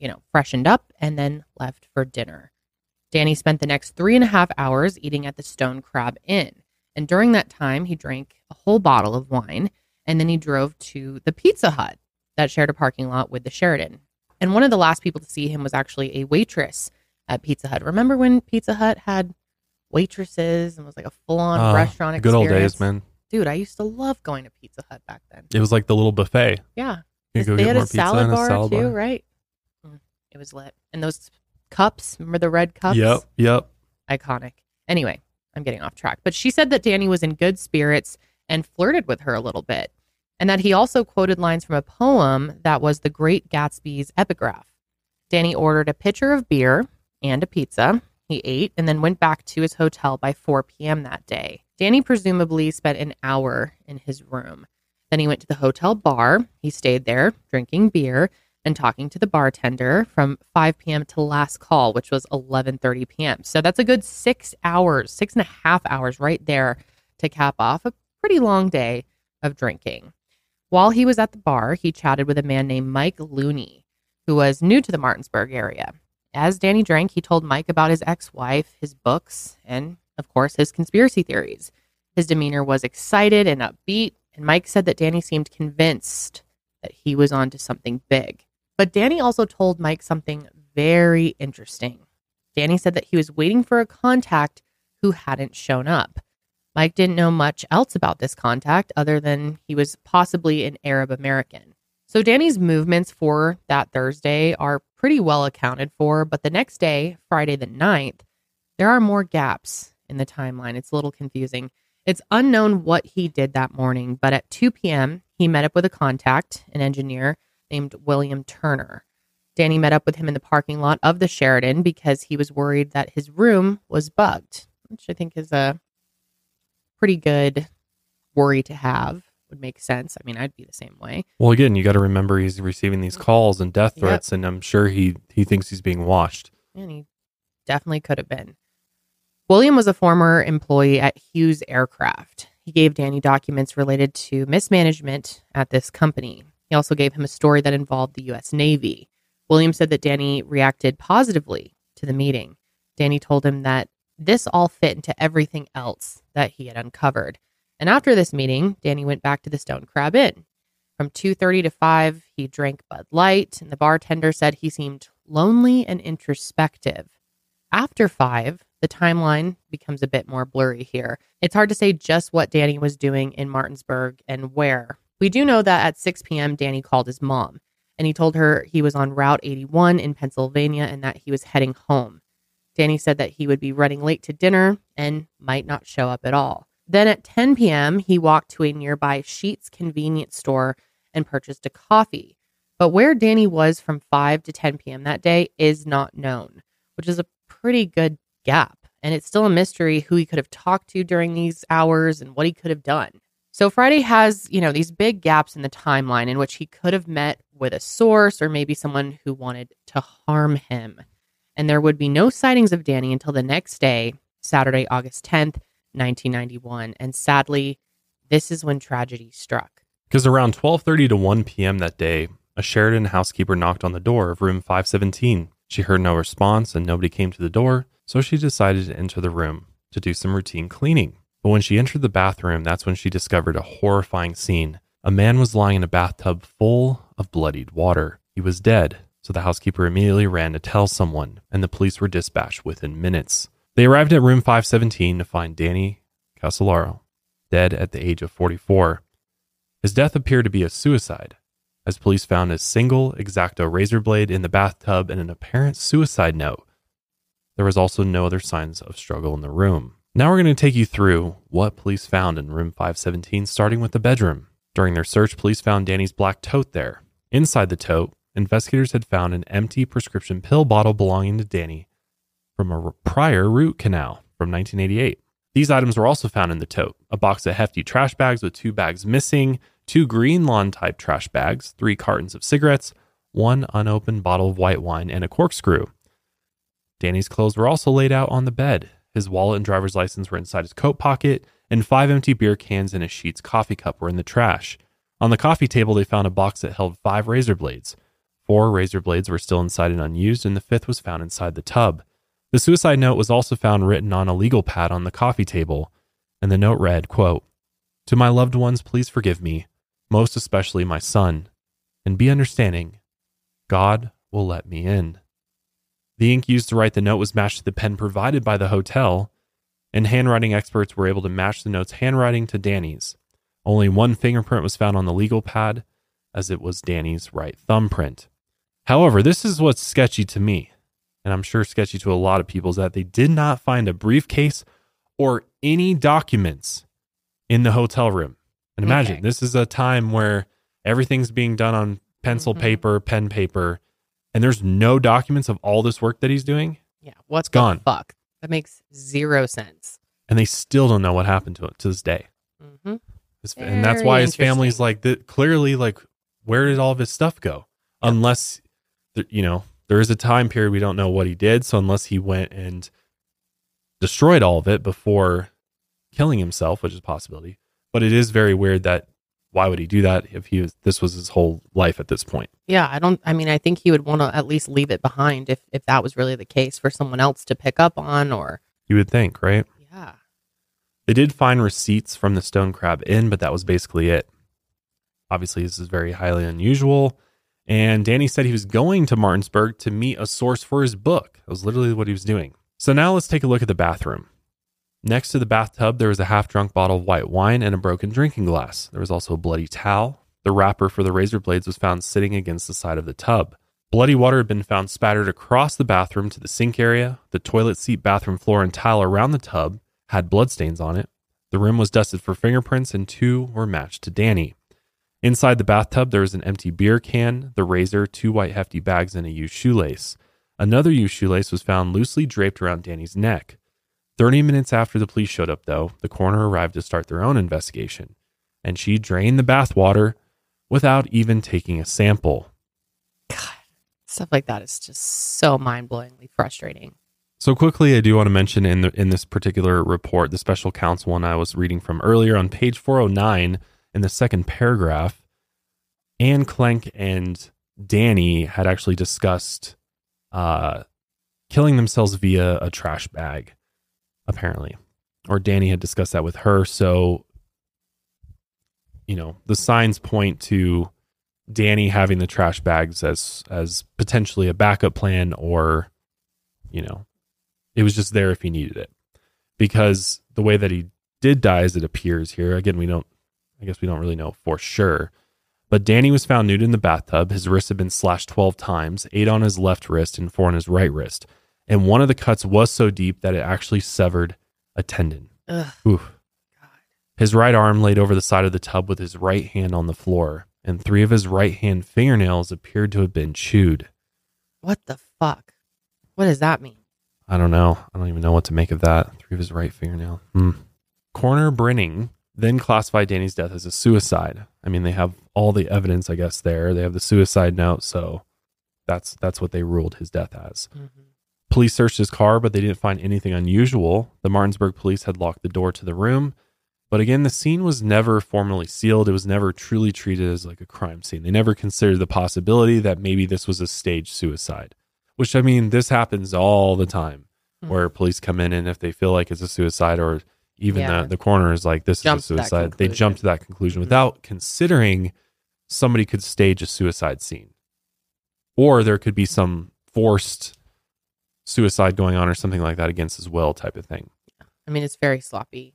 you know, freshened up, and then left for dinner. Danny spent the next three and a half hours eating at the Stone Crab Inn. And during that time, he drank a whole bottle of wine and then he drove to the Pizza Hut that shared a parking lot with the Sheraton. And one of the last people to see him was actually a waitress at Pizza Hut. Remember when Pizza Hut had waitresses and was like a full on Oh, ah, restaurant the good old days, man. Dude, I used to love going to Pizza Hut back then. It was like the little buffet. Yeah. You go they get had more a pizza salad and a bar salad too, bar. right? It was lit. And those cups, remember the red cups? Yep, yep. Iconic. Anyway, I'm getting off track. But she said that Danny was in good spirits and flirted with her a little bit. And that he also quoted lines from a poem that was The Great Gatsby's epigraph. Danny ordered a pitcher of beer and a pizza. He ate and then went back to his hotel by 4 p.m. that day. Danny presumably spent an hour in his room. Then he went to the hotel bar. He stayed there drinking beer and talking to the bartender from 5 p.m. to last call, which was 11:30 p.m. So that's a good six hours, six and a half hours right there to cap off a pretty long day of drinking. While he was at the bar, he chatted with a man named Mike Looney, who was new to the Martinsburg area. As Danny drank, he told Mike about his ex wife, his books, and, of course, his conspiracy theories. His demeanor was excited and upbeat, and Mike said that Danny seemed convinced that he was onto something big. But Danny also told Mike something very interesting. Danny said that he was waiting for a contact who hadn't shown up. Mike didn't know much else about this contact other than he was possibly an Arab American. So Danny's movements for that Thursday are pretty well accounted for, but the next day, Friday the 9th, there are more gaps in the timeline. It's a little confusing. It's unknown what he did that morning, but at 2 p.m., he met up with a contact, an engineer named William Turner. Danny met up with him in the parking lot of the Sheraton because he was worried that his room was bugged, which I think is a pretty good worry to have. Would make sense. I mean, I'd be the same way. Well, again, you got to remember he's receiving these calls and death threats, and I'm sure he he thinks he's being watched. And he definitely could have been. William was a former employee at Hughes Aircraft. He gave Danny documents related to mismanagement at this company. He also gave him a story that involved the U.S. Navy. William said that Danny reacted positively to the meeting. Danny told him that this all fit into everything else that he had uncovered. And after this meeting, Danny went back to the Stone Crab Inn. From 2:30 to 5, he drank Bud Light, and the bartender said he seemed lonely and introspective. After 5, the timeline becomes a bit more blurry here. It's hard to say just what Danny was doing in Martinsburg and where. We do know that at 6 p.m., Danny called his mom and he told her he was on Route 81 in Pennsylvania and that he was heading home. Danny said that he would be running late to dinner and might not show up at all. Then at 10 p.m., he walked to a nearby Sheetz convenience store and purchased a coffee. But where Danny was from 5 to 10 p.m. that day is not known, which is a pretty good gap. And it's still a mystery who he could have talked to during these hours and what he could have done. So Friday has, you know, these big gaps in the timeline in which he could have met with a source or maybe someone who wanted to harm him. And there would be no sightings of Danny until the next day, Saturday, August 10th, 1991. And sadly, this is when tragedy struck. Because around 12:30 to 1 p.m. that day, a Sheraton housekeeper knocked on the door of room 517. She heard no response and nobody came to the door, so she decided to enter the room to do some routine cleaning. But when she entered the bathroom, that's when she discovered a horrifying scene. A man was lying in a bathtub full of bloodied water. He was dead, so the housekeeper immediately ran to tell someone, and the police were dispatched within minutes. They arrived at room 517 to find Danny Casolaro dead at the age of 44. His death appeared to be a suicide, as police found a single X-Acto razor blade in the bathtub and an apparent suicide note. There was also no other signs of struggle in the room. Now we're going to take you through what police found in room 517, starting with the bedroom. During their search, police found Danny's black tote there. Inside the tote, investigators had found an empty prescription pill bottle belonging to Danny from a prior root canal from 1988. These items were also found in the tote a box of hefty trash bags with two bags missing, two green lawn type trash bags, three cartons of cigarettes, one unopened bottle of white wine, and a corkscrew. Danny's clothes were also laid out on the bed. His wallet and driver's license were inside his coat pocket, and five empty beer cans and a Sheetz coffee cup were in the trash. On the coffee table, they found a box that held five razor blades. Four razor blades were still inside and unused, and the fifth was found inside the tub. The suicide note was also found written on a legal pad on the coffee table, and the note read, quote, To my loved ones, please forgive me, most especially my son, and be understanding. God will let me in. The ink used to write the note was matched to the pen provided by the hotel, and handwriting experts were able to match the note's handwriting to Danny's. Only one fingerprint was found on the legal pad, as it was Danny's right thumbprint. However, this is what's sketchy to me, and I'm sure sketchy to a lot of people, is that they did not find a briefcase or any documents in the hotel room. And imagine Okay. this is a time where everything's being done on pencil Mhm. paper, pen paper, and there's no documents of all this work that he's doing. Yeah, what's gone. the fuck? That makes zero sense. and they still don't know what happened to it to this day. Mm-hmm. His- and that's why his family's like th- clearly like, where did all of his stuff go? Unless, you know, there is a time period we don't know what he did. So unless he went and destroyed all of it before killing himself, which is a possibility, but it is very weird that why would he do that if he was this was his whole life at this point? Yeah, I don't. I mean, I think he would want to at least leave it behind if if that was really the case for someone else to pick up on, or You would think, right? yeah. They did find receipts from the Stone Crab Inn, but that was basically it. Obviously, this is very highly unusual. And Danny said he was going to Martinsburg to meet a source for his book. That was literally what he was doing. So now let's take a look at the bathroom. Next to the bathtub, there was a half drunk bottle of white wine and a broken drinking glass. There was also a bloody towel. The wrapper for the razor blades was found sitting against the side of the tub. Bloody water had been found spattered across the bathroom to the sink area. The toilet seat, bathroom floor, and tile around the tub had bloodstains on it. The rim was dusted for fingerprints, and two were matched to Danny. Inside the bathtub, there was an empty beer can, the razor, two white hefty bags, and a used shoelace. Another used shoelace was found loosely draped around Danny's neck. 30 minutes after the police showed up, though, the coroner arrived to start their own investigation, and she drained the bath water without even taking a sample. God, stuff like that is just so mind blowingly frustrating. So quickly, I do want to mention in the, in this particular report, the special counsel one I was reading from earlier on page 409 in the second paragraph, Anne Klenk and Danny had actually discussed uh, killing themselves via a trash bag, apparently, or Danny had discussed that with her. So, you know, the signs point to Danny having the trash bags as as potentially a backup plan, or you know, it was just there if he needed it. Because the way that he did die, as it appears here, again, we don't, I guess we don't really know for sure. But Danny was found nude in the bathtub. His wrists had been slashed 12 times, eight on his left wrist and four on his right wrist. And one of the cuts was so deep that it actually severed a tendon. His right arm laid over the side of the tub with his right hand on the floor, and three of his right hand fingernails appeared to have been chewed. What the fuck? What does that mean? I don't know. I don't even know what to make of that. Three of his right fingernail. Hmm. Coroner Brinning then classified Danny's death as a suicide. I mean, they have all the evidence, I guess. There, they have the suicide note, so that's that's what they ruled his death as. Police searched his car, but they didn't find anything unusual. The Martinsburg police had locked the door to the room, but again, the scene was never formally sealed. It was never truly treated as like a crime scene. They never considered the possibility that maybe this was a staged suicide. Which I mean, this happens all the time, where police come in and if they feel like it's a suicide, or even Yeah. the the coroner is like, "This Jumps is a suicide," they jump to that conclusion without considering somebody could stage a suicide scene, or there could be some forced suicide going on or something like that against his will type of thing. I mean, it's very sloppy.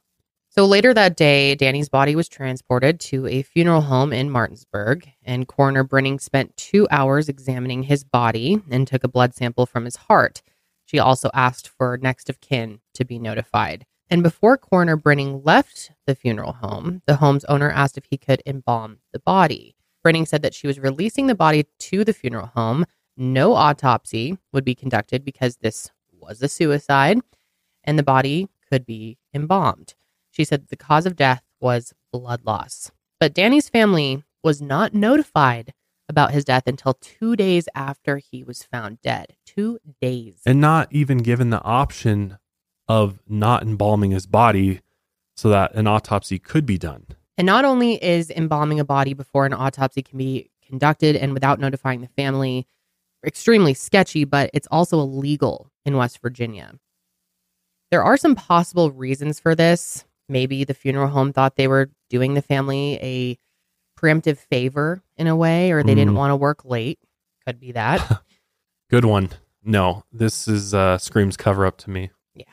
So later that day, Danny's body was transported to a funeral home in Martinsburg, and Coroner Brenning spent two hours examining his body and took a blood sample from his heart. She also asked for next of kin to be notified. And before Coroner Brenning left the funeral home, the home's owner asked if he could embalm the body. Brenning said that she was releasing the body to the funeral home. No autopsy would be conducted because this was a suicide, and the body could be embalmed. She said the cause of death was blood loss. But Danny's family was not notified about his death until two days after he was found dead. Two days. and not even given the option of not embalming his body so that an autopsy could be done. And not only is embalming a body before an autopsy can be conducted and without notifying the family extremely sketchy, but it's also illegal in West Virginia. There are some possible reasons for this. Maybe the funeral home thought they were doing the family a preemptive favor in a way, or they didn't Mm. want to work late. Could be that. (laughs) Good one. No, this is uh screams cover up to me. Yeah,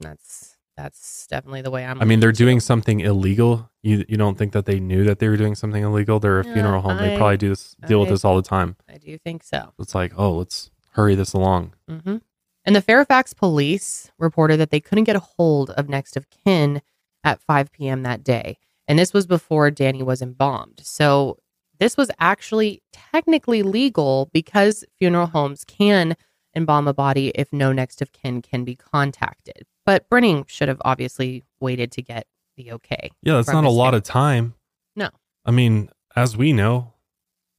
that's that's definitely the way I'm. I mean, they're doing something illegal. You you don't think that they knew that they were doing something illegal? They're a Yeah, funeral home. They probably do this deal with this all the time. I do think so. It's like, oh, let's hurry this along. hmm And the Fairfax police reported that they couldn't get a hold of next of kin at 5 p.m. that day. And this was before Danny was embalmed. So this was actually technically legal because funeral homes can embalm a body if no next of kin can be contacted. But Brenning should have obviously waited to get the okay. Yeah, that's not a lot of time. No. I mean, as we know,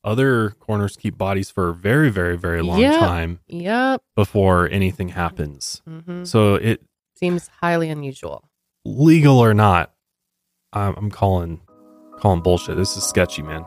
other corners keep bodies for a very, very, very long Yep. time Yep. before anything happens. Mhm. So it Seems highly unusual. legal or not, I'm, I'm calling calling bullshit. This is sketchy, man.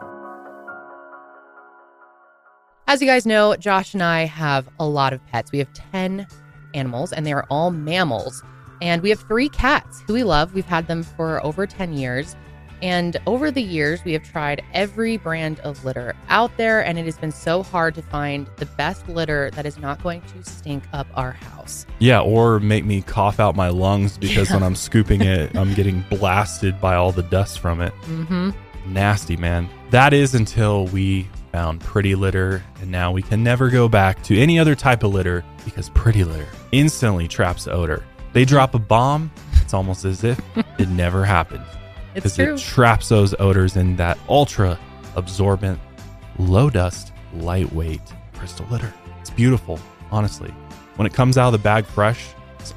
As you guys know, Josh and I have a lot of pets. We have 10 animals, and they are all mammals. And we have three cats who we love. We've had them for over 10 years. And over the years, we have tried every brand of litter out there, and it has been so hard to find the best litter that is not going to stink up our house. Yeah, or make me cough out my lungs because Yeah. when I'm scooping it, I'm (laughs) getting blasted by all the dust from it. Mm-hmm. Nasty, man. That is until we found Pretty Litter, and now we can never go back to any other type of litter because Pretty Litter instantly traps odor. They drop a bomb, it's almost as if it (laughs) never happened. It's Because it traps those odors in that ultra absorbent, low dust, lightweight crystal litter. It's beautiful, honestly. When it comes out of the bag fresh,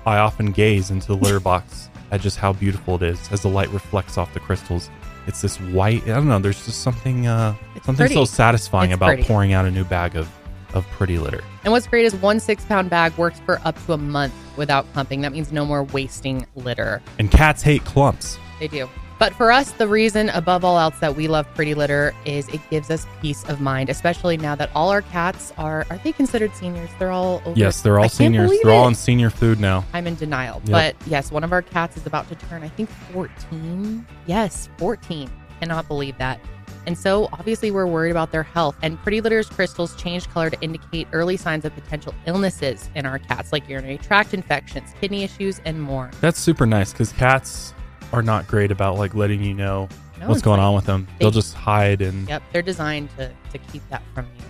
I often gaze into the litter (laughs) box at just how beautiful it is as the light reflects off the crystals. It's this white. I don't know. There's just something, uh, something so satisfying It's about pretty. pouring out a new bag of, of pretty litter. And what's great is one six pound bag works for up to a month without clumping. That means no more wasting litter. And cats hate clumps. They do. But for us, the reason above all else that we love Pretty Litter is it gives us peace of mind, especially now that all our cats are are they considered seniors? They're all over. Yes, they're all I seniors. They're all on senior food now. I'm in denial. Yep. But yes, one of our cats is about to turn, I think, 14. Yes, 14. Cannot believe that. And so obviously we're worried about their health. And Pretty Litter's crystals change color to indicate early signs of potential illnesses in our cats, like urinary tract infections, kidney issues, and more. That's super nice because cats are not great about like letting you know No, what's going like on with them. they- They'll just hide and Yep, they're designed to, to keep that from you.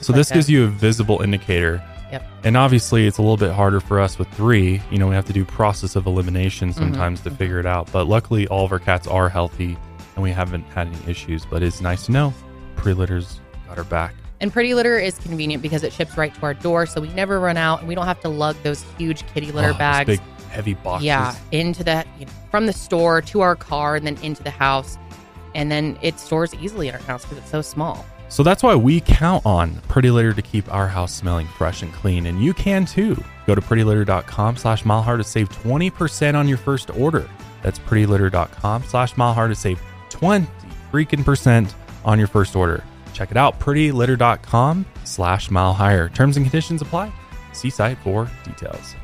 So Like this that. gives you a visible indicator. Yep. And obviously it's a little bit harder for us with three. You know, we have to do process of elimination Mhm, sometimes to figure it out. But luckily all of our cats are healthy and we haven't had any issues. But it's nice to know pre-litters got our back. And Pretty Litter is convenient because it ships right to our door, so we never run out and we don't have to lug those huge kitty litter Oh, bags. big heavy boxes. Yeah, into the you know, from the store to our car and then into the house, and then it stores easily in our house because it's so small. So that's why we count on Pretty Litter to keep our house smelling fresh and clean. And you can too. Go to prettylitter.com slash milehigher to save 20% on your first order. That's prettylitter.com slash milehigher to save 20 freaking percent on your first order. Check it out, prettylitter.com slash mile higher. Terms and conditions apply. See site for details.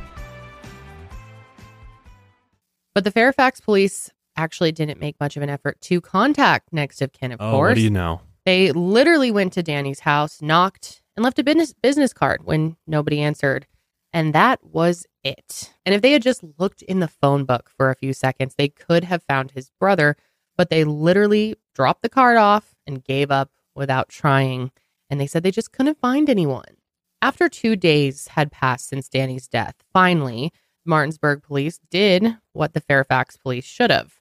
But the Fairfax police actually didn't make much of an effort to contact next of kin. Of Oh, course, what do you know? They literally went to Danny's house, knocked, and left a business business card when nobody answered. And that was it. And if they had just looked in the phone book for a few seconds, they could have found his brother, but they literally dropped the card off and gave up without trying. And they said they just couldn't find anyone. After two days had passed since Danny's death, finally, Martinsburg police did what the Fairfax police should have.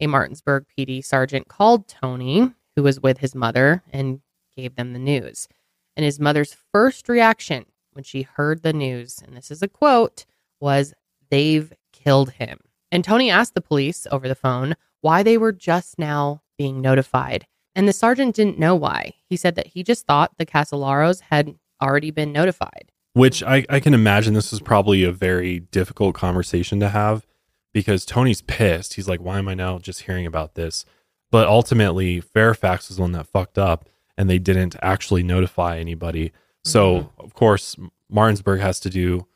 A Martinsburg PD sergeant called Tony, who was with his mother, and gave them the news. And his mother's first reaction when she heard the news, and this is a quote, was, They've killed him. And Tony asked the police over the phone why they were just now being notified. And the sergeant didn't know why. He said that he just thought the Casolaros had already been notified. Which I, I can imagine this was probably a very difficult conversation to have because Tony's pissed. He's like, why am I now just hearing about this? But ultimately, Fairfax was the one that fucked up and they didn't actually notify anybody. So, mm-hmm. of course, Martinsburg has to do,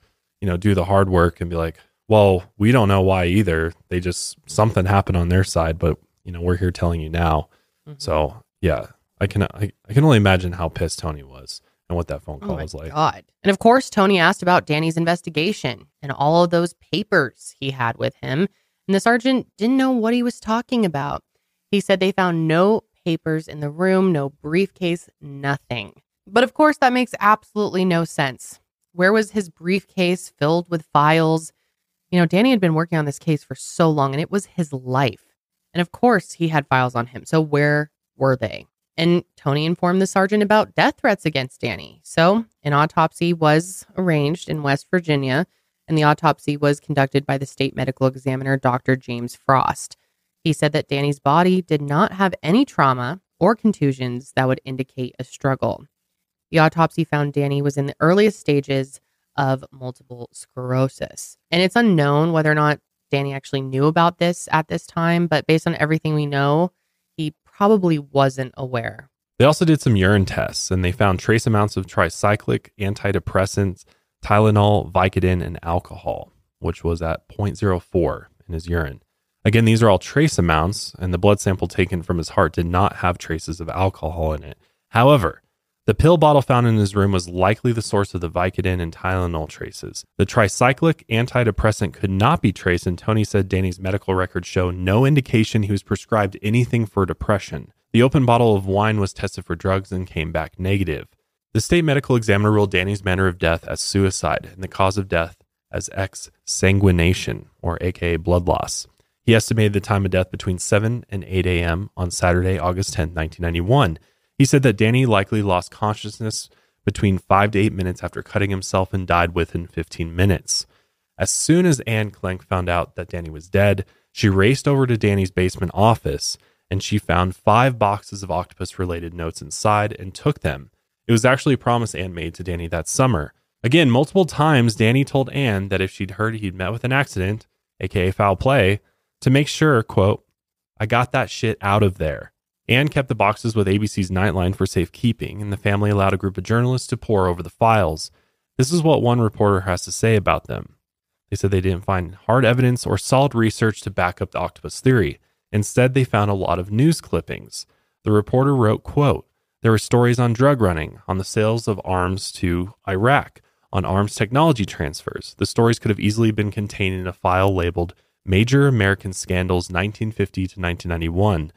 you know, do the hard work and be like, well, we don't know why either. They just, something happened on their side, but, you know, we're here telling you now. Mm-hmm. So, yeah, I can, I, I can only imagine how pissed Tony was and what that phone oh call Oh my was like. God. And of course, Tony asked about Danny's investigation and all of those papers he had with him. And the sergeant didn't know what he was talking about. He said they found no papers in the room, no briefcase, nothing. But of course, that makes absolutely no sense. Where was his briefcase filled with files? You know, Danny had been working on this case for so long and it was his life. And of course, he had files on him. So where were they? And Tony informed the sergeant about death threats against Danny. So an autopsy was arranged in West Virginia, and the autopsy was conducted by the state medical examiner, Dr. James Frost. He said that Danny's body did not have any trauma or contusions that would indicate a struggle. The autopsy found Danny was in the earliest stages of multiple sclerosis. And it's unknown whether or not Danny actually knew about this at this time, but based on everything we know, probably wasn't aware. They also did some urine tests and they found trace amounts of tricyclic, antidepressants, Tylenol, Vicodin, and alcohol, which was at 0.04 in his urine. Again, these are all trace amounts, and the blood sample taken from his heart did not have traces of alcohol in it. However, the pill bottle found in his room was likely the source of the Vicodin and Tylenol traces. The tricyclic antidepressant could not be traced, and Tony said Danny's medical records show no indication he was prescribed anything for depression. The open bottle of wine was tested for drugs and came back negative. The state medical examiner ruled Danny's manner of death as suicide and the cause of death as exsanguination, or aka blood loss. He estimated the time of death between 7 and 8 a.m. on Saturday, August 10, 1991. He said that Danny likely lost consciousness between 5 to 8 minutes after cutting himself and died within 15 minutes. As soon as Anne Klenk found out that Danny was dead, she raced over to Danny's basement office and she found five boxes of octopus related notes inside and took them. It was actually a promise Anne made to Danny that summer. Again, multiple times, Danny told Anne that if she'd heard he'd met with an accident, aka foul play, to make sure, quote, I got that shit out of there. Anne kept the boxes with ABC's Nightline for safekeeping, and the family allowed a group of journalists to pore over the files. This is what one reporter has to say about them. They said they didn't find hard evidence or solid research to back up the octopus theory. Instead, they found a lot of news clippings. The reporter wrote, quote, there were stories on drug running, on the sales of arms to Iraq, on arms technology transfers. The stories could have easily been contained in a file labeled Major American Scandals 1950 to 1991.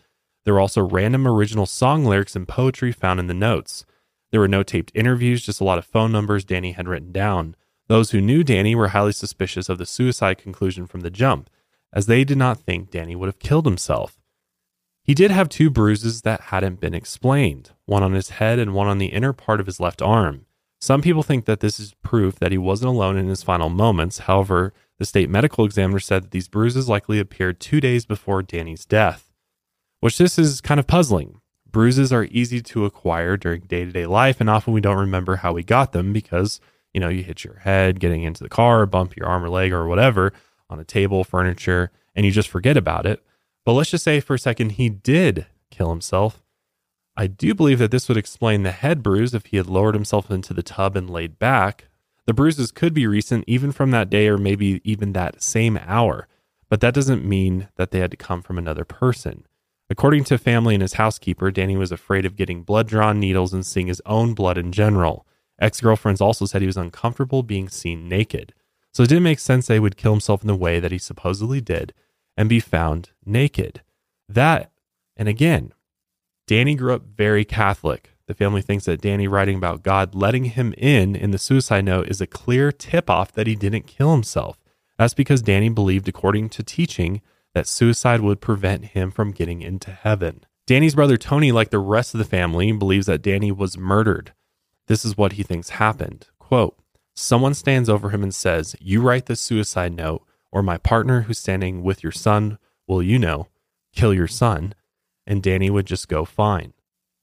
There were also random original song lyrics and poetry found in the notes. There were no taped interviews, just a lot of phone numbers Danny had written down. Those who knew Danny were highly suspicious of the suicide conclusion from the jump, as they did not think Danny would have killed himself. He did have two bruises that hadn't been explained, one on his head and one on the inner part of his left arm. Some people think that this is proof that he wasn't alone in his final moments. However, the state medical examiner said that these bruises likely appeared two days before Danny's death, which this is kind of puzzling. Bruises are easy to acquire during day to day life, and often we don't remember how we got them because, you know, you hit your head getting into the car, bump your arm or leg or whatever on a table, furniture, and you just forget about it. But let's just say for a second he did kill himself. I do believe that this would explain the head bruise if he had lowered himself into the tub and laid back, the bruises could be recent, even from that day or maybe even that same hour, but that doesn't mean that they had to come from another person. According to family and his housekeeper, Danny was afraid of getting blood drawn needles and seeing his own blood in general. Ex girlfriends also said he was uncomfortable being seen naked. So it didn't make sense that he would kill himself in the way that he supposedly did and be found naked. That, and again, Danny grew up very Catholic. The family thinks that Danny writing about God letting him in in the suicide note is a clear tip off that he didn't kill himself. That's because Danny believed, according to teaching, that suicide would prevent him from getting into heaven. Danny's brother Tony, like the rest of the family, believes that Danny was murdered. This is what he thinks happened. Quote, Someone stands over him and says, You write the suicide note, or my partner who's standing with your son will, you know, kill your son. And Danny would just go fine.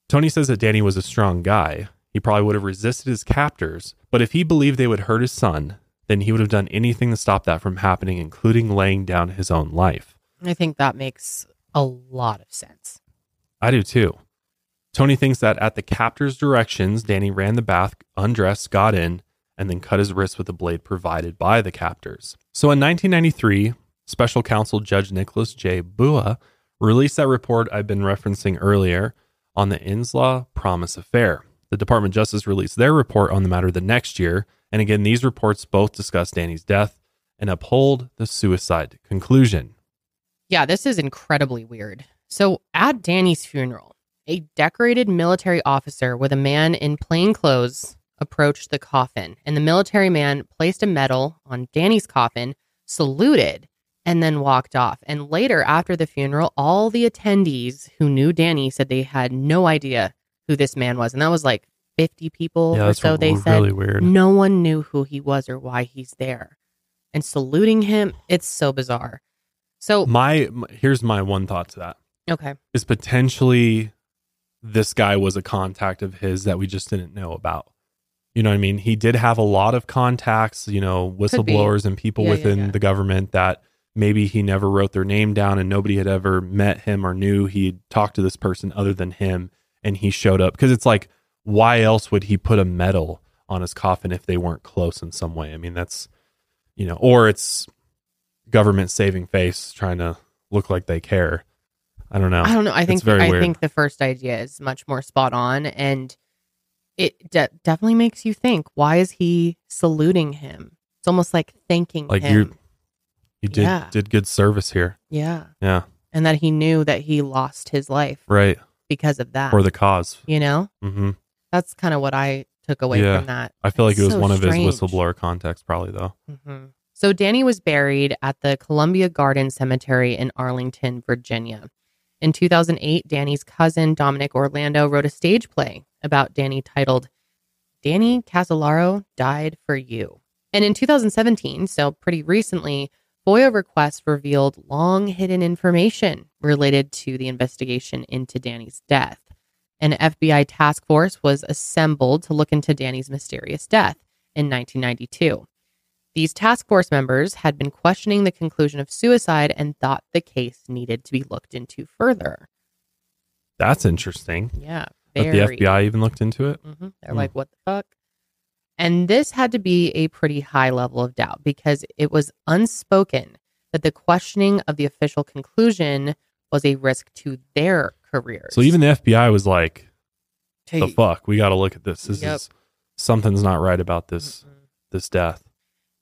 Tony says that Danny was a strong guy. He probably would have resisted his captors, but if he believed they would hurt his son, then he would have done anything to stop that from happening, including laying down his own life. I think that makes a lot of sense. I do too. Tony thinks that at the captor's directions, Danny ran the bath, undressed, got in, and then cut his wrist with a blade provided by the captors. So in 1993, special counsel Judge Nicholas J. Bua released that report I've been referencing earlier on the Inslaw PROMIS affair. The Department of Justice released their report on the matter the next year. And again, these reports both discuss Danny's death and uphold the suicide conclusion. Yeah, this is incredibly weird. So, at Danny's funeral, a decorated military officer with a man in plain clothes approached the coffin, and the military man placed a medal on Danny's coffin, saluted, and then walked off. And later, after the funeral, all the attendees who knew Danny said they had no idea who this man was. And that was like 50 people Yeah, or so. They really said weird. no one knew who he was or why he's there. And saluting him, it's so bizarre. So, My m- here's my one thought to that okay. is potentially this guy was a contact of his that we just didn't know about. You know what I mean? He did have a lot of contacts, you know, whistleblowers and people Yeah, yeah, within yeah. the government that maybe he never wrote their name down and nobody had ever met him or knew he'd talked to this person other than him and he showed up because it's like why else would he put a medal on his coffin if they weren't close in some way i mean that's you know or it's government saving face trying to look like they care i don't know I don't know. I think I weird. think the first idea is much more spot on, and it de- definitely makes you think. Why is he saluting him? It's almost like thanking like him. you you did Yeah. did good service here yeah, yeah and that he knew that he lost his life right because of that. for the cause you know, hmm that's kind of what I took away yeah from that. i feel like it was so one of his whistleblower contacts probably though Mhm. So Danny was buried at the Columbia Garden Cemetery in Arlington, Virginia. In 2008, Danny's cousin Dominic Orlando wrote a stage play about Danny titled Danny Casolaro Died for You. And in 2017, so pretty recently, FOIA requests revealed long hidden information related to the investigation into Danny's death. An FBI task force was assembled to look into Danny's mysterious death in 1992. These task force members had been questioning the conclusion of suicide and thought the case needed to be looked into further. that's interesting Yeah, that the fbi even looked into it hmm They're Hmm. like, what the fuck? And this had to be a pretty high level of doubt because it was unspoken that the questioning of the official conclusion was a risk to their careers. So even the FBI was like, "The fuck, we got to look at this. This Yep. is something's not right about this this death."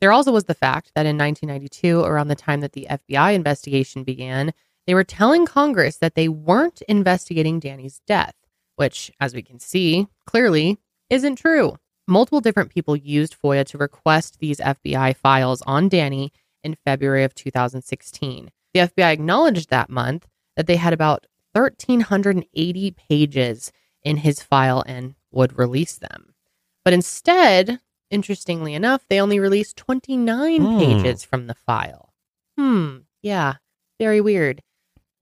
There also was the fact that in 1992, around the time that the FBI investigation began, they were telling Congress that they weren't investigating Danny's death, which, as we can see, clearly isn't true. Multiple different people used FOIA to request these FBI files on Danny in February of 2016. The FBI acknowledged that month that they had about 1,380 pages in his file and would release them. But instead, interestingly enough, they only released 29 Hmm. pages from the file. Hmm, yeah, very weird.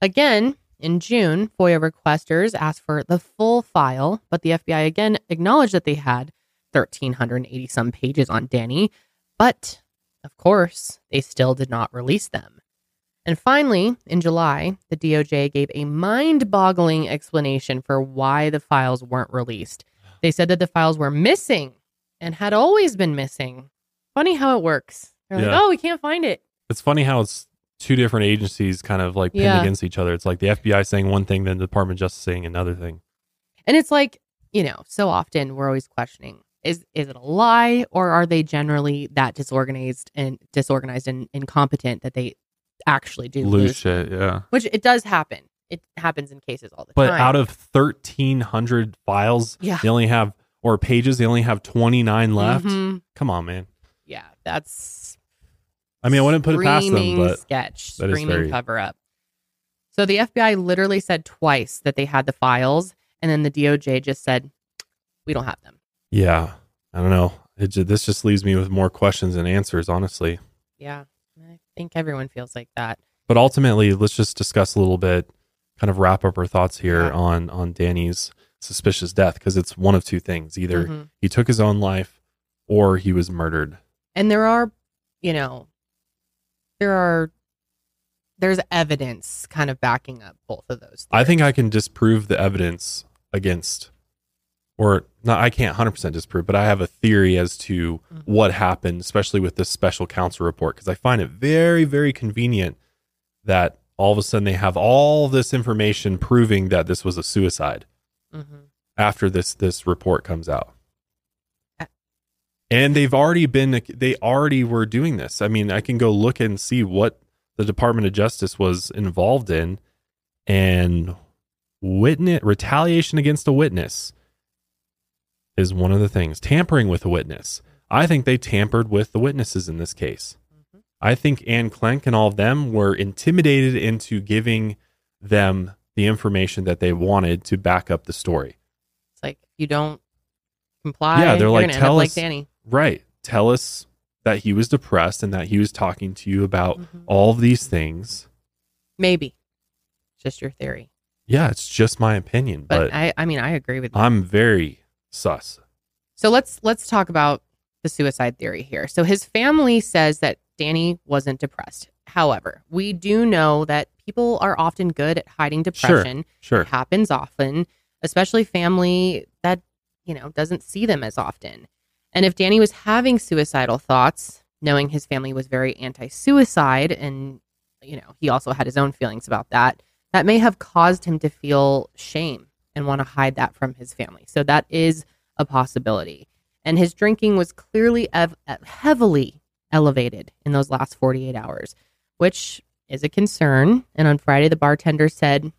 Again, in June, FOIA requesters asked for the full file, but the FBI again acknowledged that they had 1,380 some pages on Danny, but of course, they still did not release them. And finally, in July, the DOJ gave a mind boggling explanation for why the files weren't released. They said that the files were missing and had always been missing. Funny how it works. They're like, Yeah. oh, we can't find it. It's funny how it's two different agencies kind of like pinned Yeah. against each other. It's like the FBI saying one thing, then the Department of Justice saying another thing. And it's like, you know, so often we're always questioning is is it a lie or are they generally that disorganized and disorganized and incompetent that they actually do Lose lose? shit, yeah. Which it does happen. It happens in cases all the But time. But out of thirteen hundred files, Yeah. they only have or pages, they only have twenty nine left. Mhm. Come on, man. yeah, that's I mean, I wouldn't put it past them, but sketch, that is screaming very- cover up. So the FBI literally said twice that they had the files, and then the DOJ just said, "We don't have them." yeah, I don't know. It this just leaves me with more questions than answers, honestly. Yeah, I think everyone feels like that. But ultimately, let's just discuss a little bit, kind of wrap up our thoughts here Yeah. on on Danny's suspicious death because it's one of two things: either Mhm. he took his own life, or he was murdered. And there are, you know, there are there's evidence kind of backing up both of those. I think I can disprove the evidence against, or not. I can't hundred percent disprove, but I have a theory as to Mm-hmm. what happened, especially with this special counsel report, because I find it very, very convenient that all of a sudden they have all this information proving that this was a suicide Mhm. after this this report comes out. And they've already been they already were doing this. I mean, I can go look and see what the Department of Justice was involved in and witness retaliation against a witness is one of the things. Tampering with a witness. I think they tampered with the witnesses in this case. I think Ann Klenk and all of them were intimidated into giving them the information that they wanted to back up the story. It's like you don't comply, yeah, they're you're like, tell us, like Danny. right? Tell us that he was depressed and that he was talking to you about Mm-hmm. all of these things. Maybe, just your theory. Yeah, it's just my opinion, But but, I, I mean, I agree with you. I'm very sus. So let's let's talk about the suicide theory here. So his family says that Danny wasn't depressed. However, we do know that people are often good at hiding depression. sure. sure. It happens often, especially family that, you know, doesn't see them as often. And if Danny was having suicidal thoughts, knowing his family was very anti suicide and, you know, he also had his own feelings about that, that may have caused him to feel shame and want to hide that from his family. So that is a possibility. And his drinking was clearly ev- heavily elevated in those last 48 hours, which is a concern. And on Friday, the bartender said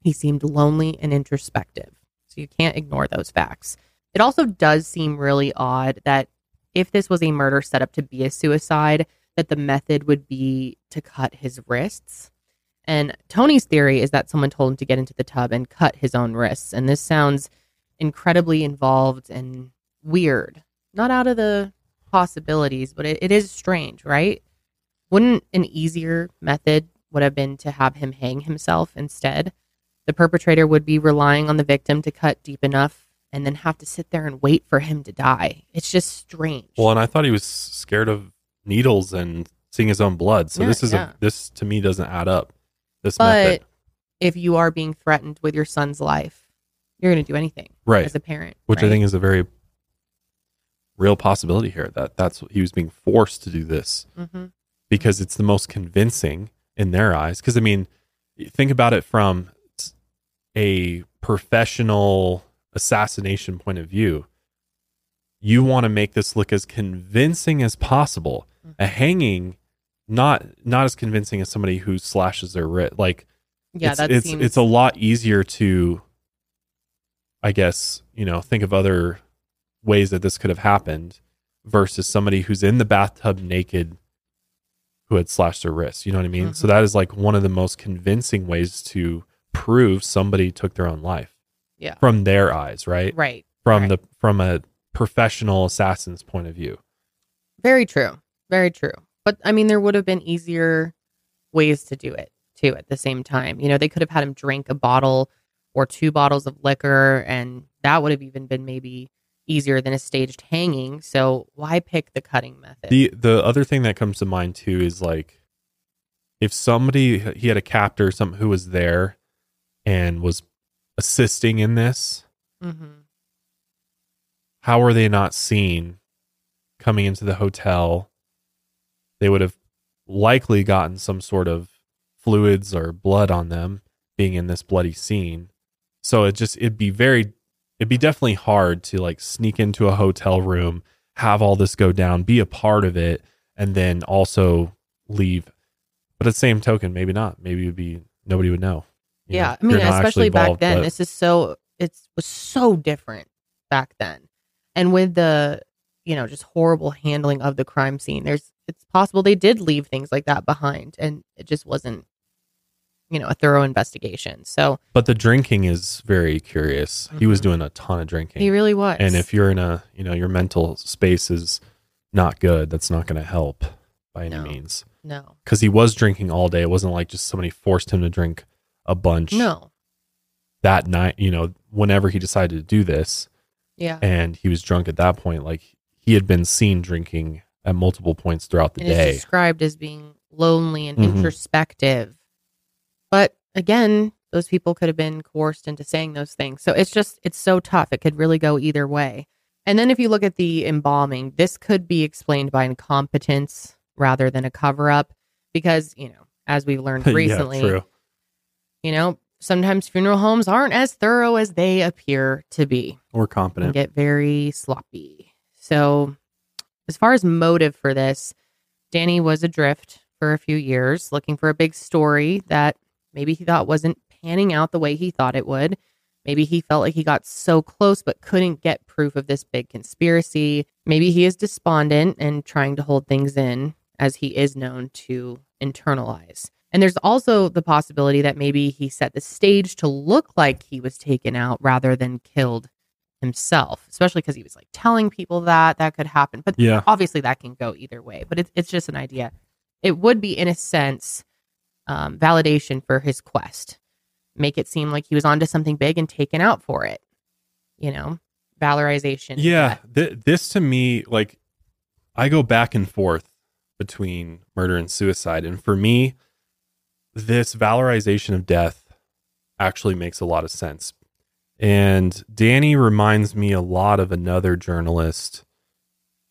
he seemed lonely and introspective. So you can't ignore those facts. It also does seem really odd that if this was a murder set up to be a suicide, that the method would be to cut his wrists. And Tony's theory is that someone told him to get into the tub and cut his own wrists. And this sounds incredibly involved and weird. Not out of the possibilities, but it, it is strange, right? Wouldn't an easier method would have been to have him hang himself instead? The perpetrator would be relying on the victim to cut deep enough and then have to sit there and wait for him to die. It's just strange. Well, and I thought he was scared of needles and seeing his own blood. So Yeah, this is yeah. a this to me doesn't add up. This But method. if you are being threatened with your son's life, you're going to do anything right as a parent. which i think is a very real possibility here that that's he was being forced to do this Mhm. Because it's the most convincing in their eyes. Because i mean think about it from a professional assassination point of view. You want to make this look as convincing as possible. Mm-hmm. a hanging not not as convincing as somebody who slashes their wrist like Yeah, it's, that it's seems- it's a lot easier to I guess, you know, think of other ways that this could have happened versus somebody who's in the bathtub naked who had slashed their wrists. You know what I mean? Mm-hmm. So that is like one of the most convincing ways to prove somebody took their own life. Yeah. From their eyes, right? Right, From right. the from a professional assassin's point of view. Very true. Very true. But I mean, there would have been easier ways to do it too at the same time. You know, they could have had him drink a bottle or two bottles of liquor, and that would have even been maybe easier than a staged hanging. So why pick the cutting method? The the other thing that comes to mind too is like if somebody he had a captor, some who was there and was assisting in this, Mhm. how are they not seen coming into the hotel? They would have likely gotten some sort of fluids or blood on them being in this bloody scene. So it just it'd be very it'd be definitely hard to like sneak into a hotel room, have all this go down, be a part of it, and then also leave. But at the same token, maybe not. Maybe it'd be nobody would know. You yeah, know, I mean, you're not actually especially back then, but- this is so it was so different back then, and with the you know just horrible handling of the crime scene, there's it's possible they did leave things like that behind, and it just wasn't you know a thorough investigation. So But the drinking is very curious. He was doing a ton of drinking. Mm-hmm. He really was. And if you're in a, you know, your mental space is not good, that's not going to help by any means. No. Because he was drinking all day. It wasn't like just somebody forced him to drink a bunch no, that night, you know, whenever he decided to do this. Yeah. And he was drunk at that point. Like he had been seen drinking at multiple points throughout the and day. described as being lonely and Mhm. introspective. But again, those people could have been coerced into saying those things. So it's just, it's so tough. It could really go either way. And then if you look at the embalming, this could be explained by incompetence rather than a cover up because, you know, as we've learned (laughs) Yeah, recently, true. you know, sometimes funeral homes aren't as thorough as they appear to be Or competent. get very sloppy. So, as far as motive for this, Danny was adrift for a few years, looking for a big story that maybe he thought wasn't panning out the way he thought it would. Maybe he felt like he got so close but couldn't get proof of this big conspiracy. Maybe he is despondent and trying to hold things in, as he is known to internalize. And there's also the possibility that maybe he set the stage to look like he was taken out rather than killed himself, especially because he was like telling people that that could happen. But Yeah. obviously that can go either way. But it's it's just an idea. It would be, in a sense, um, validation for his quest. Make it seem like he was onto something big and taken out for it. You know, valorization. Yeah, th- this to me, like, I go back and forth between murder and suicide. And for me, this valorization of death actually makes a lot of sense. And Danny reminds me a lot of another journalist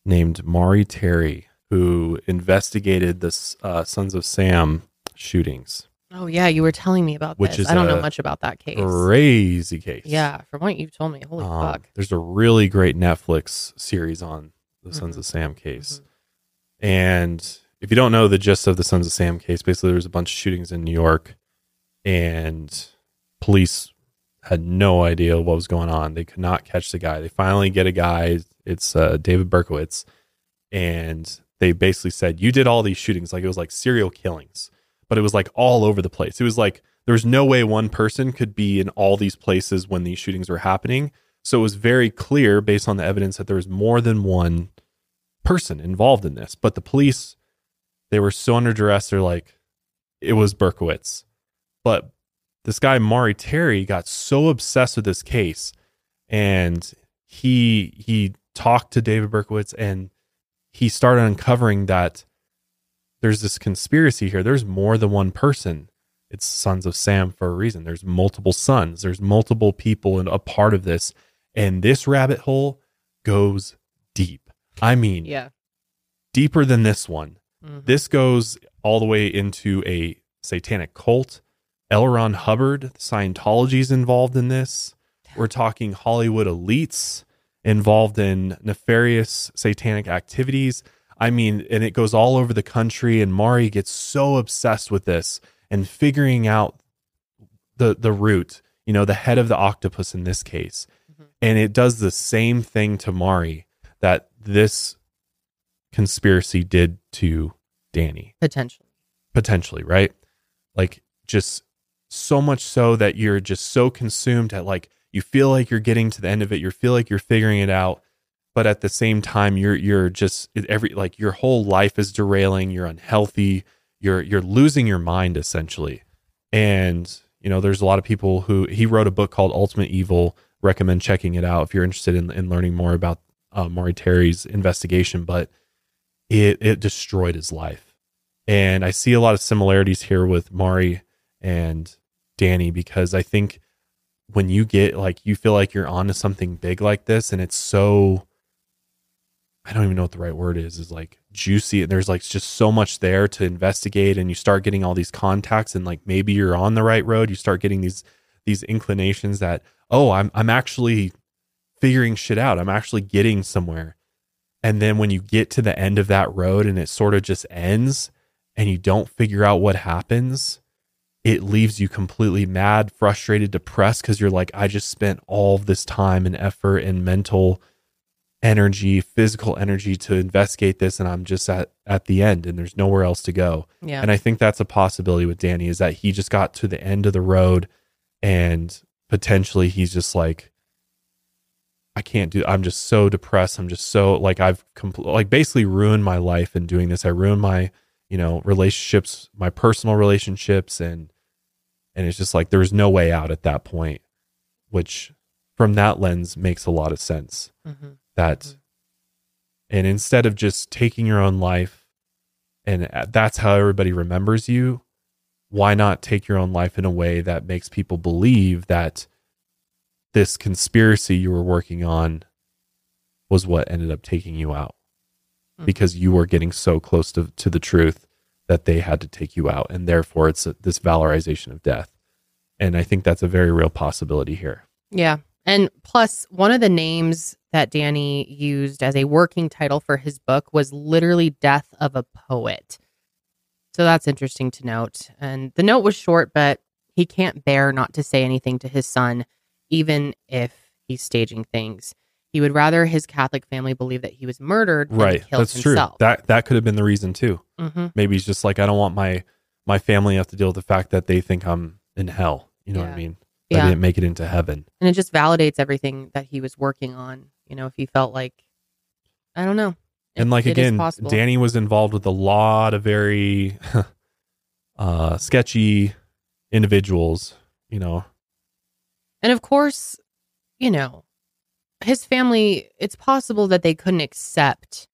named Maury Terry, who investigated the uh, Sons of Sam shootings. Oh yeah, you were telling me about Which this. is I don't know much about that case. Crazy case. Yeah, from what you've told me, holy Um, fuck. There's a really great Netflix series on the Sons Mm-hmm. of Sam case. And if you don't know the gist of the Sons of Sam case, basically there was a bunch of shootings in New York and police had no idea what was going on. They could not catch the guy. They finally get a guy. It's uh, David Berkowitz. And they basically said, You did all these shootings. Like it was like serial killings, but it was like all over the place. It was like there was no way one person could be in all these places when these shootings were happening. So it was very clear based on the evidence that there was more than one person involved in this. But the police, they were so under duress. They're like, it was Berkowitz. But this guy, Maury Terry, got so obsessed with this case and he he talked to David Berkowitz and he started uncovering that there's this conspiracy here. There's more than one person. It's Sons of Sam for a reason. There's multiple sons. There's multiple people in a part of this. And this rabbit hole goes deep. I mean, Yeah. deeper than this one. Mhm. This goes all the way into a satanic cult. L. Ron Hubbard, Scientology's involved in this. We're talking Hollywood elites involved in nefarious satanic activities. I mean, and it goes all over the country. And Maury gets so obsessed with this and figuring out the the root, you know, the head of the octopus in this case. Mm-hmm. And it does the same thing to Maury that this conspiracy did to Danny Potentially. potentially, right? Like just so much so that you're just so consumed at like you feel like you're getting to the end of it, you feel like you're figuring it out, but at the same time you're you're just every like your whole life is derailing, you're unhealthy, you're you're losing your mind essentially. And you know, there's a lot of people who he wrote a book called Ultimate Evil. Recommend checking it out if you're interested in, in learning more about uh, Maury Terry's investigation. But it it destroyed his life, and I see a lot of similarities here with Maury and Danny because I think when you get like you feel like you're onto something big like this, and it's so I don't even know what the right word is, is like juicy. And there's like just so much there to investigate. And you start getting all these contacts and like maybe you're on the right road. You start getting these these inclinations that, oh, I'm I'm actually figuring shit out. I'm actually getting somewhere. And then when you get to the end of that road and it sort of just ends and you don't figure out what happens, it leaves you completely mad, frustrated, depressed because you're like, I just spent all this time and effort and mental energy, physical energy to investigate this, and I'm just at at the end, and there's nowhere else to go. Yeah. And I think that's a possibility with Danny is that he just got to the end of the road, and potentially he's just like, I can't do. I'm just so depressed. I'm just so like I've compl- like basically ruined my life in doing this. I ruined my you know relationships, my personal relationships, and and it's just like there's no way out at that point, which from that lens makes a lot of sense Mhm. That and instead of just taking your own life and uh, that's how everybody remembers you why not take your own life in a way that makes people believe that this conspiracy you were working on was what ended up taking you out Mhm. because you were getting so close to, to the truth that they had to take you out and therefore it's a, this valorization of death and i think that's a very real possibility here Yeah. And plus, one of the names that Danny used as a working title for his book was literally Death of a Poet. So that's interesting to note. And the note was short, but he can't bear not to say anything to his son, even if he's staging things. He would rather his Catholic family believe that he was murdered than right killed that's himself. true that that could have been the reason too Mhm. maybe he's just like i don't want my my family to have to deal with the fact that they think i'm in hell you know what i mean Yeah. i didn't make it into heaven And it just validates everything that he was working on. You know, if he felt like, I don't know. and like again danny was involved with a lot of very (laughs) uh sketchy individuals you know And of course, you know, his family, it's possible that they couldn't accept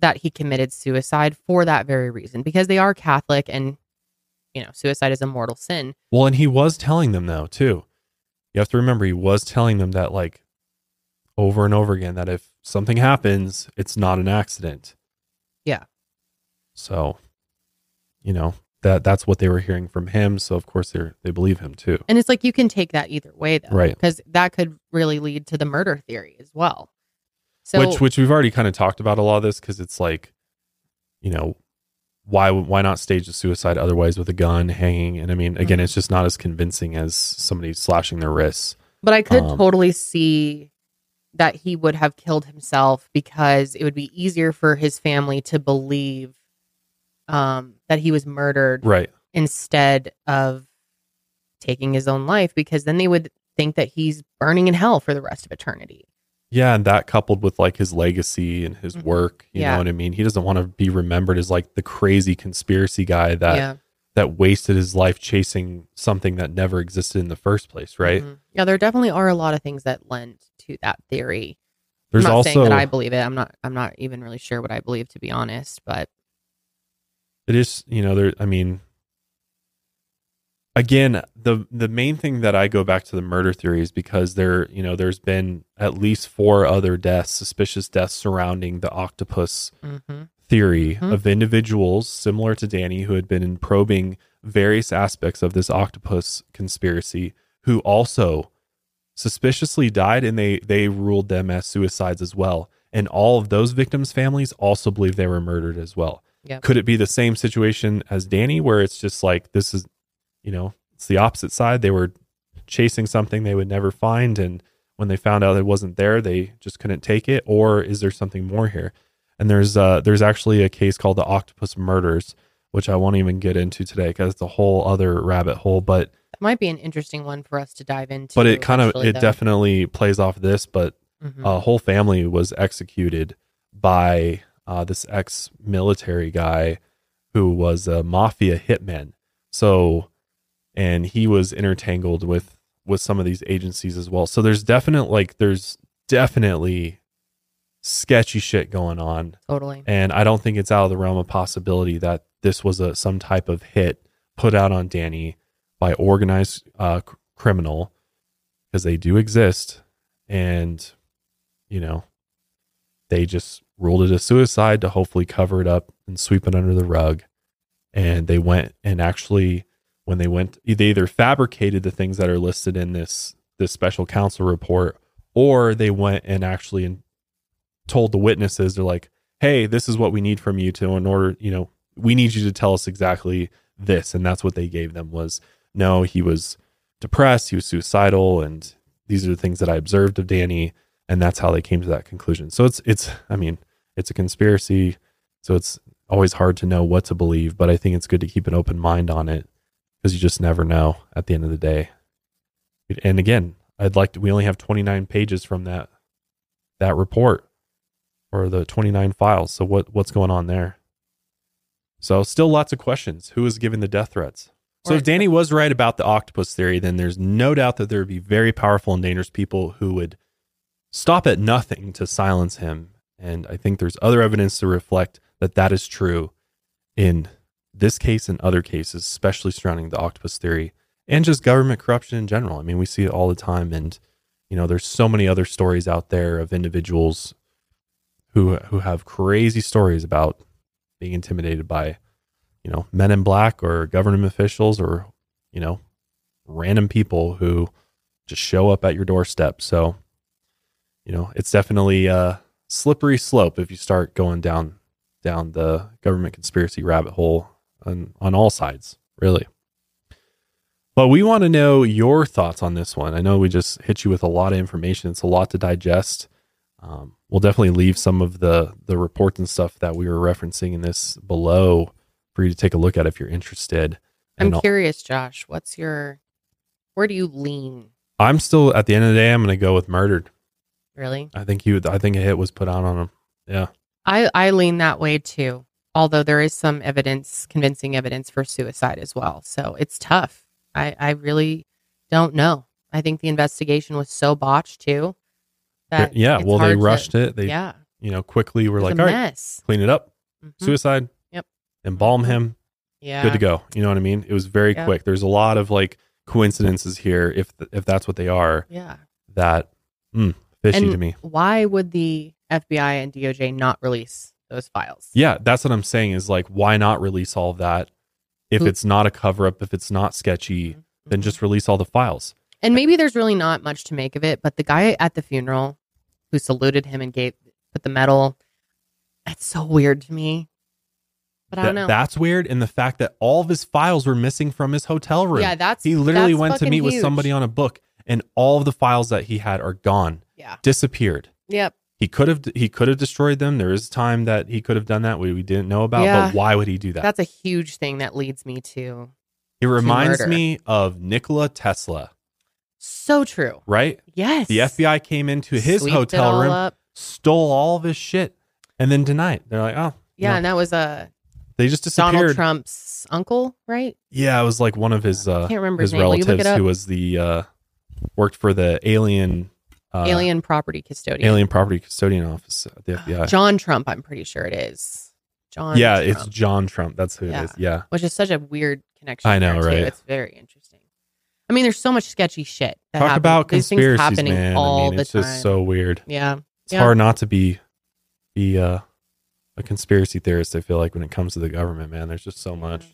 that he committed suicide for that very reason because they are Catholic and you know, suicide is a mortal sin. Well, and he was telling them though too. You have to remember he was telling them that like over and over again that if something happens, it's not an accident. Yeah. So, you know, that that's what they were hearing from him, so of course they they believe him too. And it's like you can take that either way though. Right. Because that could really lead to the murder theory as well. So which which we've already kind of talked about a lot of this cuz it's like you know, why why not stage a suicide otherwise with a gun hanging and I mean again Mhm. it's just not as convincing as somebody slashing their wrists. But I could Um, totally see that he would have killed himself because it would be easier for his family to believe um, that he was murdered Right. instead of taking his own life because then they would think that he's burning in hell for the rest of eternity. Yeah, and that coupled with like his legacy and his work, you Mm-hmm. Yeah. know what I mean? He doesn't want to be remembered as like the crazy conspiracy guy that Yeah. that wasted his life chasing something that never existed in the first place, right? Mhm. Yeah, there definitely are a lot of things that lend to that theory. There's I'm not saying that I believe it. I'm not. I'm not even really sure what I believe to be honest. But It is, you know, there I mean again, the the main thing that I go back to the murder theory is because there, you know, there's been at least four other deaths, suspicious deaths surrounding the octopus Mhm. theory Mhm. of individuals similar to Danny who had been probing various aspects of this octopus conspiracy who also suspiciously died and they they ruled them as suicides as well. And all of those victims' families also believe they were murdered as well. Yep. Could it be the same situation as Danny where it's just like this is you know, it's the opposite side. They were chasing something they would never find and when they found out it wasn't there, they just couldn't take it or is there something more here? And there's uh there's actually a case called the Octopus Murders, which I won't even get into today because it's a whole other rabbit hole, but that might be an interesting one for us to dive into. but it kind of it though. definitely plays off this but Mhm. a whole family was executed by uh, this ex-military guy who was a mafia hitman so and he was intertangled with with some of these agencies as well. So there's definite like there's definitely sketchy shit going on. Totally. and i don't think it's out of the realm of possibility that this was a some type of hit put out on danny by organized uh, c- criminal because they do exist. And you know they just ruled it a suicide to hopefully cover it up and sweep it under the rug. And they went and actually when they went they either fabricated the things that are listed in this this special counsel report or they went and actually and told the witnesses they're like hey this is what we need from you to in order you know we need you to tell us exactly this. And that's what they gave them was no he was depressed he was suicidal and these are the things that i observed of danny. And that's how they came to that conclusion. So it's it's i mean it's a conspiracy. So it's always hard to know what to believe but i think it's good to keep an open mind on it because you just never know at the end of the day. And again i'd like to we only have 29 pages from that that report or the 29 files. So what what's going on there? So still lots of questions. Who is giving the death threats? So if danny was right about the octopus theory then there's no doubt that there would be very powerful and dangerous people who would stop at nothing to silence him. And i think there's other evidence to reflect that that is true in this case and other cases especially surrounding the octopus theory and just government corruption in general. I mean we see it all the time and you know there's so many other stories out there of individuals who who have crazy stories about being intimidated by you know men in black or government officials or you know random people who just show up at your doorstep. So you know it's definitely a slippery slope if you start going down down the government conspiracy rabbit hole on on all sides really but we want to know your thoughts on this one i know we just hit you with a lot of information it's a lot to digest um, we'll definitely leave some of the the reports and stuff that we were referencing in this below for you to take a look at if you're interested I'm And curious, Josh. What's your? Where do you lean? i'm still at the end of the day i'm going to go with murdered Really? i think you i think a hit was put out on him yeah I I lean that way too. Although there is some evidence, convincing evidence for suicide as well. So it's tough. I I really don't know. I think the investigation was so botched too. That yeah well they hard to- rushed it they yeah. you know, quickly were like, all right, mess. clean it up, Mhm. suicide, Yep. embalm him, Yeah. good to go. You know what I mean? It was very Yeah. quick. There's a lot of like coincidences here, if if that's what they are. Yeah. That mm, fishy and to me. Why would the FBI and DOJ not release those files? Yeah, that's what I'm saying. Is like, why not release all of that? If Who- it's not a cover up, if it's not sketchy, Mm-hmm. then just release all the files. And maybe there's really not much to make of it, but the guy at the funeral who saluted him and gave put the medal, that's so weird to me. But I don't know. That's weird. And the fact that all of his files were missing from his hotel room. Yeah, that's- he literally that's went to meet with somebody on a book, and all of the files that he had are gone. Yeah. disappeared. Yep. He could have he could have destroyed them. There is time that he could have done that we, we didn't know about. Yeah. But why would he do that? That's a huge thing that leads me to it reminds murder. me of Nikola Tesla, so true. right? Yes. The FBI came into his Sweeped hotel room, up. stole all of his shit, and then denied. They're like, oh, Yeah, no. and that was uh, they just disappeared. Donald Trump's uncle, right? Yeah, it was like one of his uh, I can't remember his his name. Will you look relatives it up? who was the uh, worked for the alien uh, Alien property custodian. alien property custodian office at the FBI. (gasps) John Trump, I'm pretty sure it is. John yeah, Trump. it's John Trump. That's who Yeah. it is. Yeah, Which is such a weird connection. I know, too. right? It's very interesting. I mean, there's so much sketchy shit. That talk happen- about these things conspiracies, happening man. all I mean, the it's time. just so weird. Yeah. it's Yeah. hard not to be be uh, a conspiracy theorist. I feel like when it comes to the government, man, there's just so much.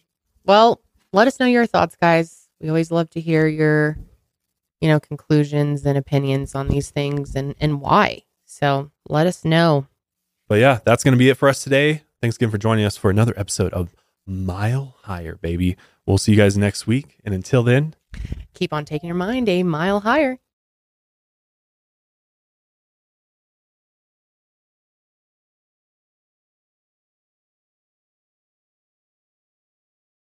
Well, let us know your thoughts, guys. We always love to hear your, you know, conclusions and opinions on these things and and why. So let us know. But yeah, that's going to be it for us today. Thanks again for joining us for another episode of Mile Higher, baby. We'll see you guys next week. And until then, Keep on taking your mind a mile higher.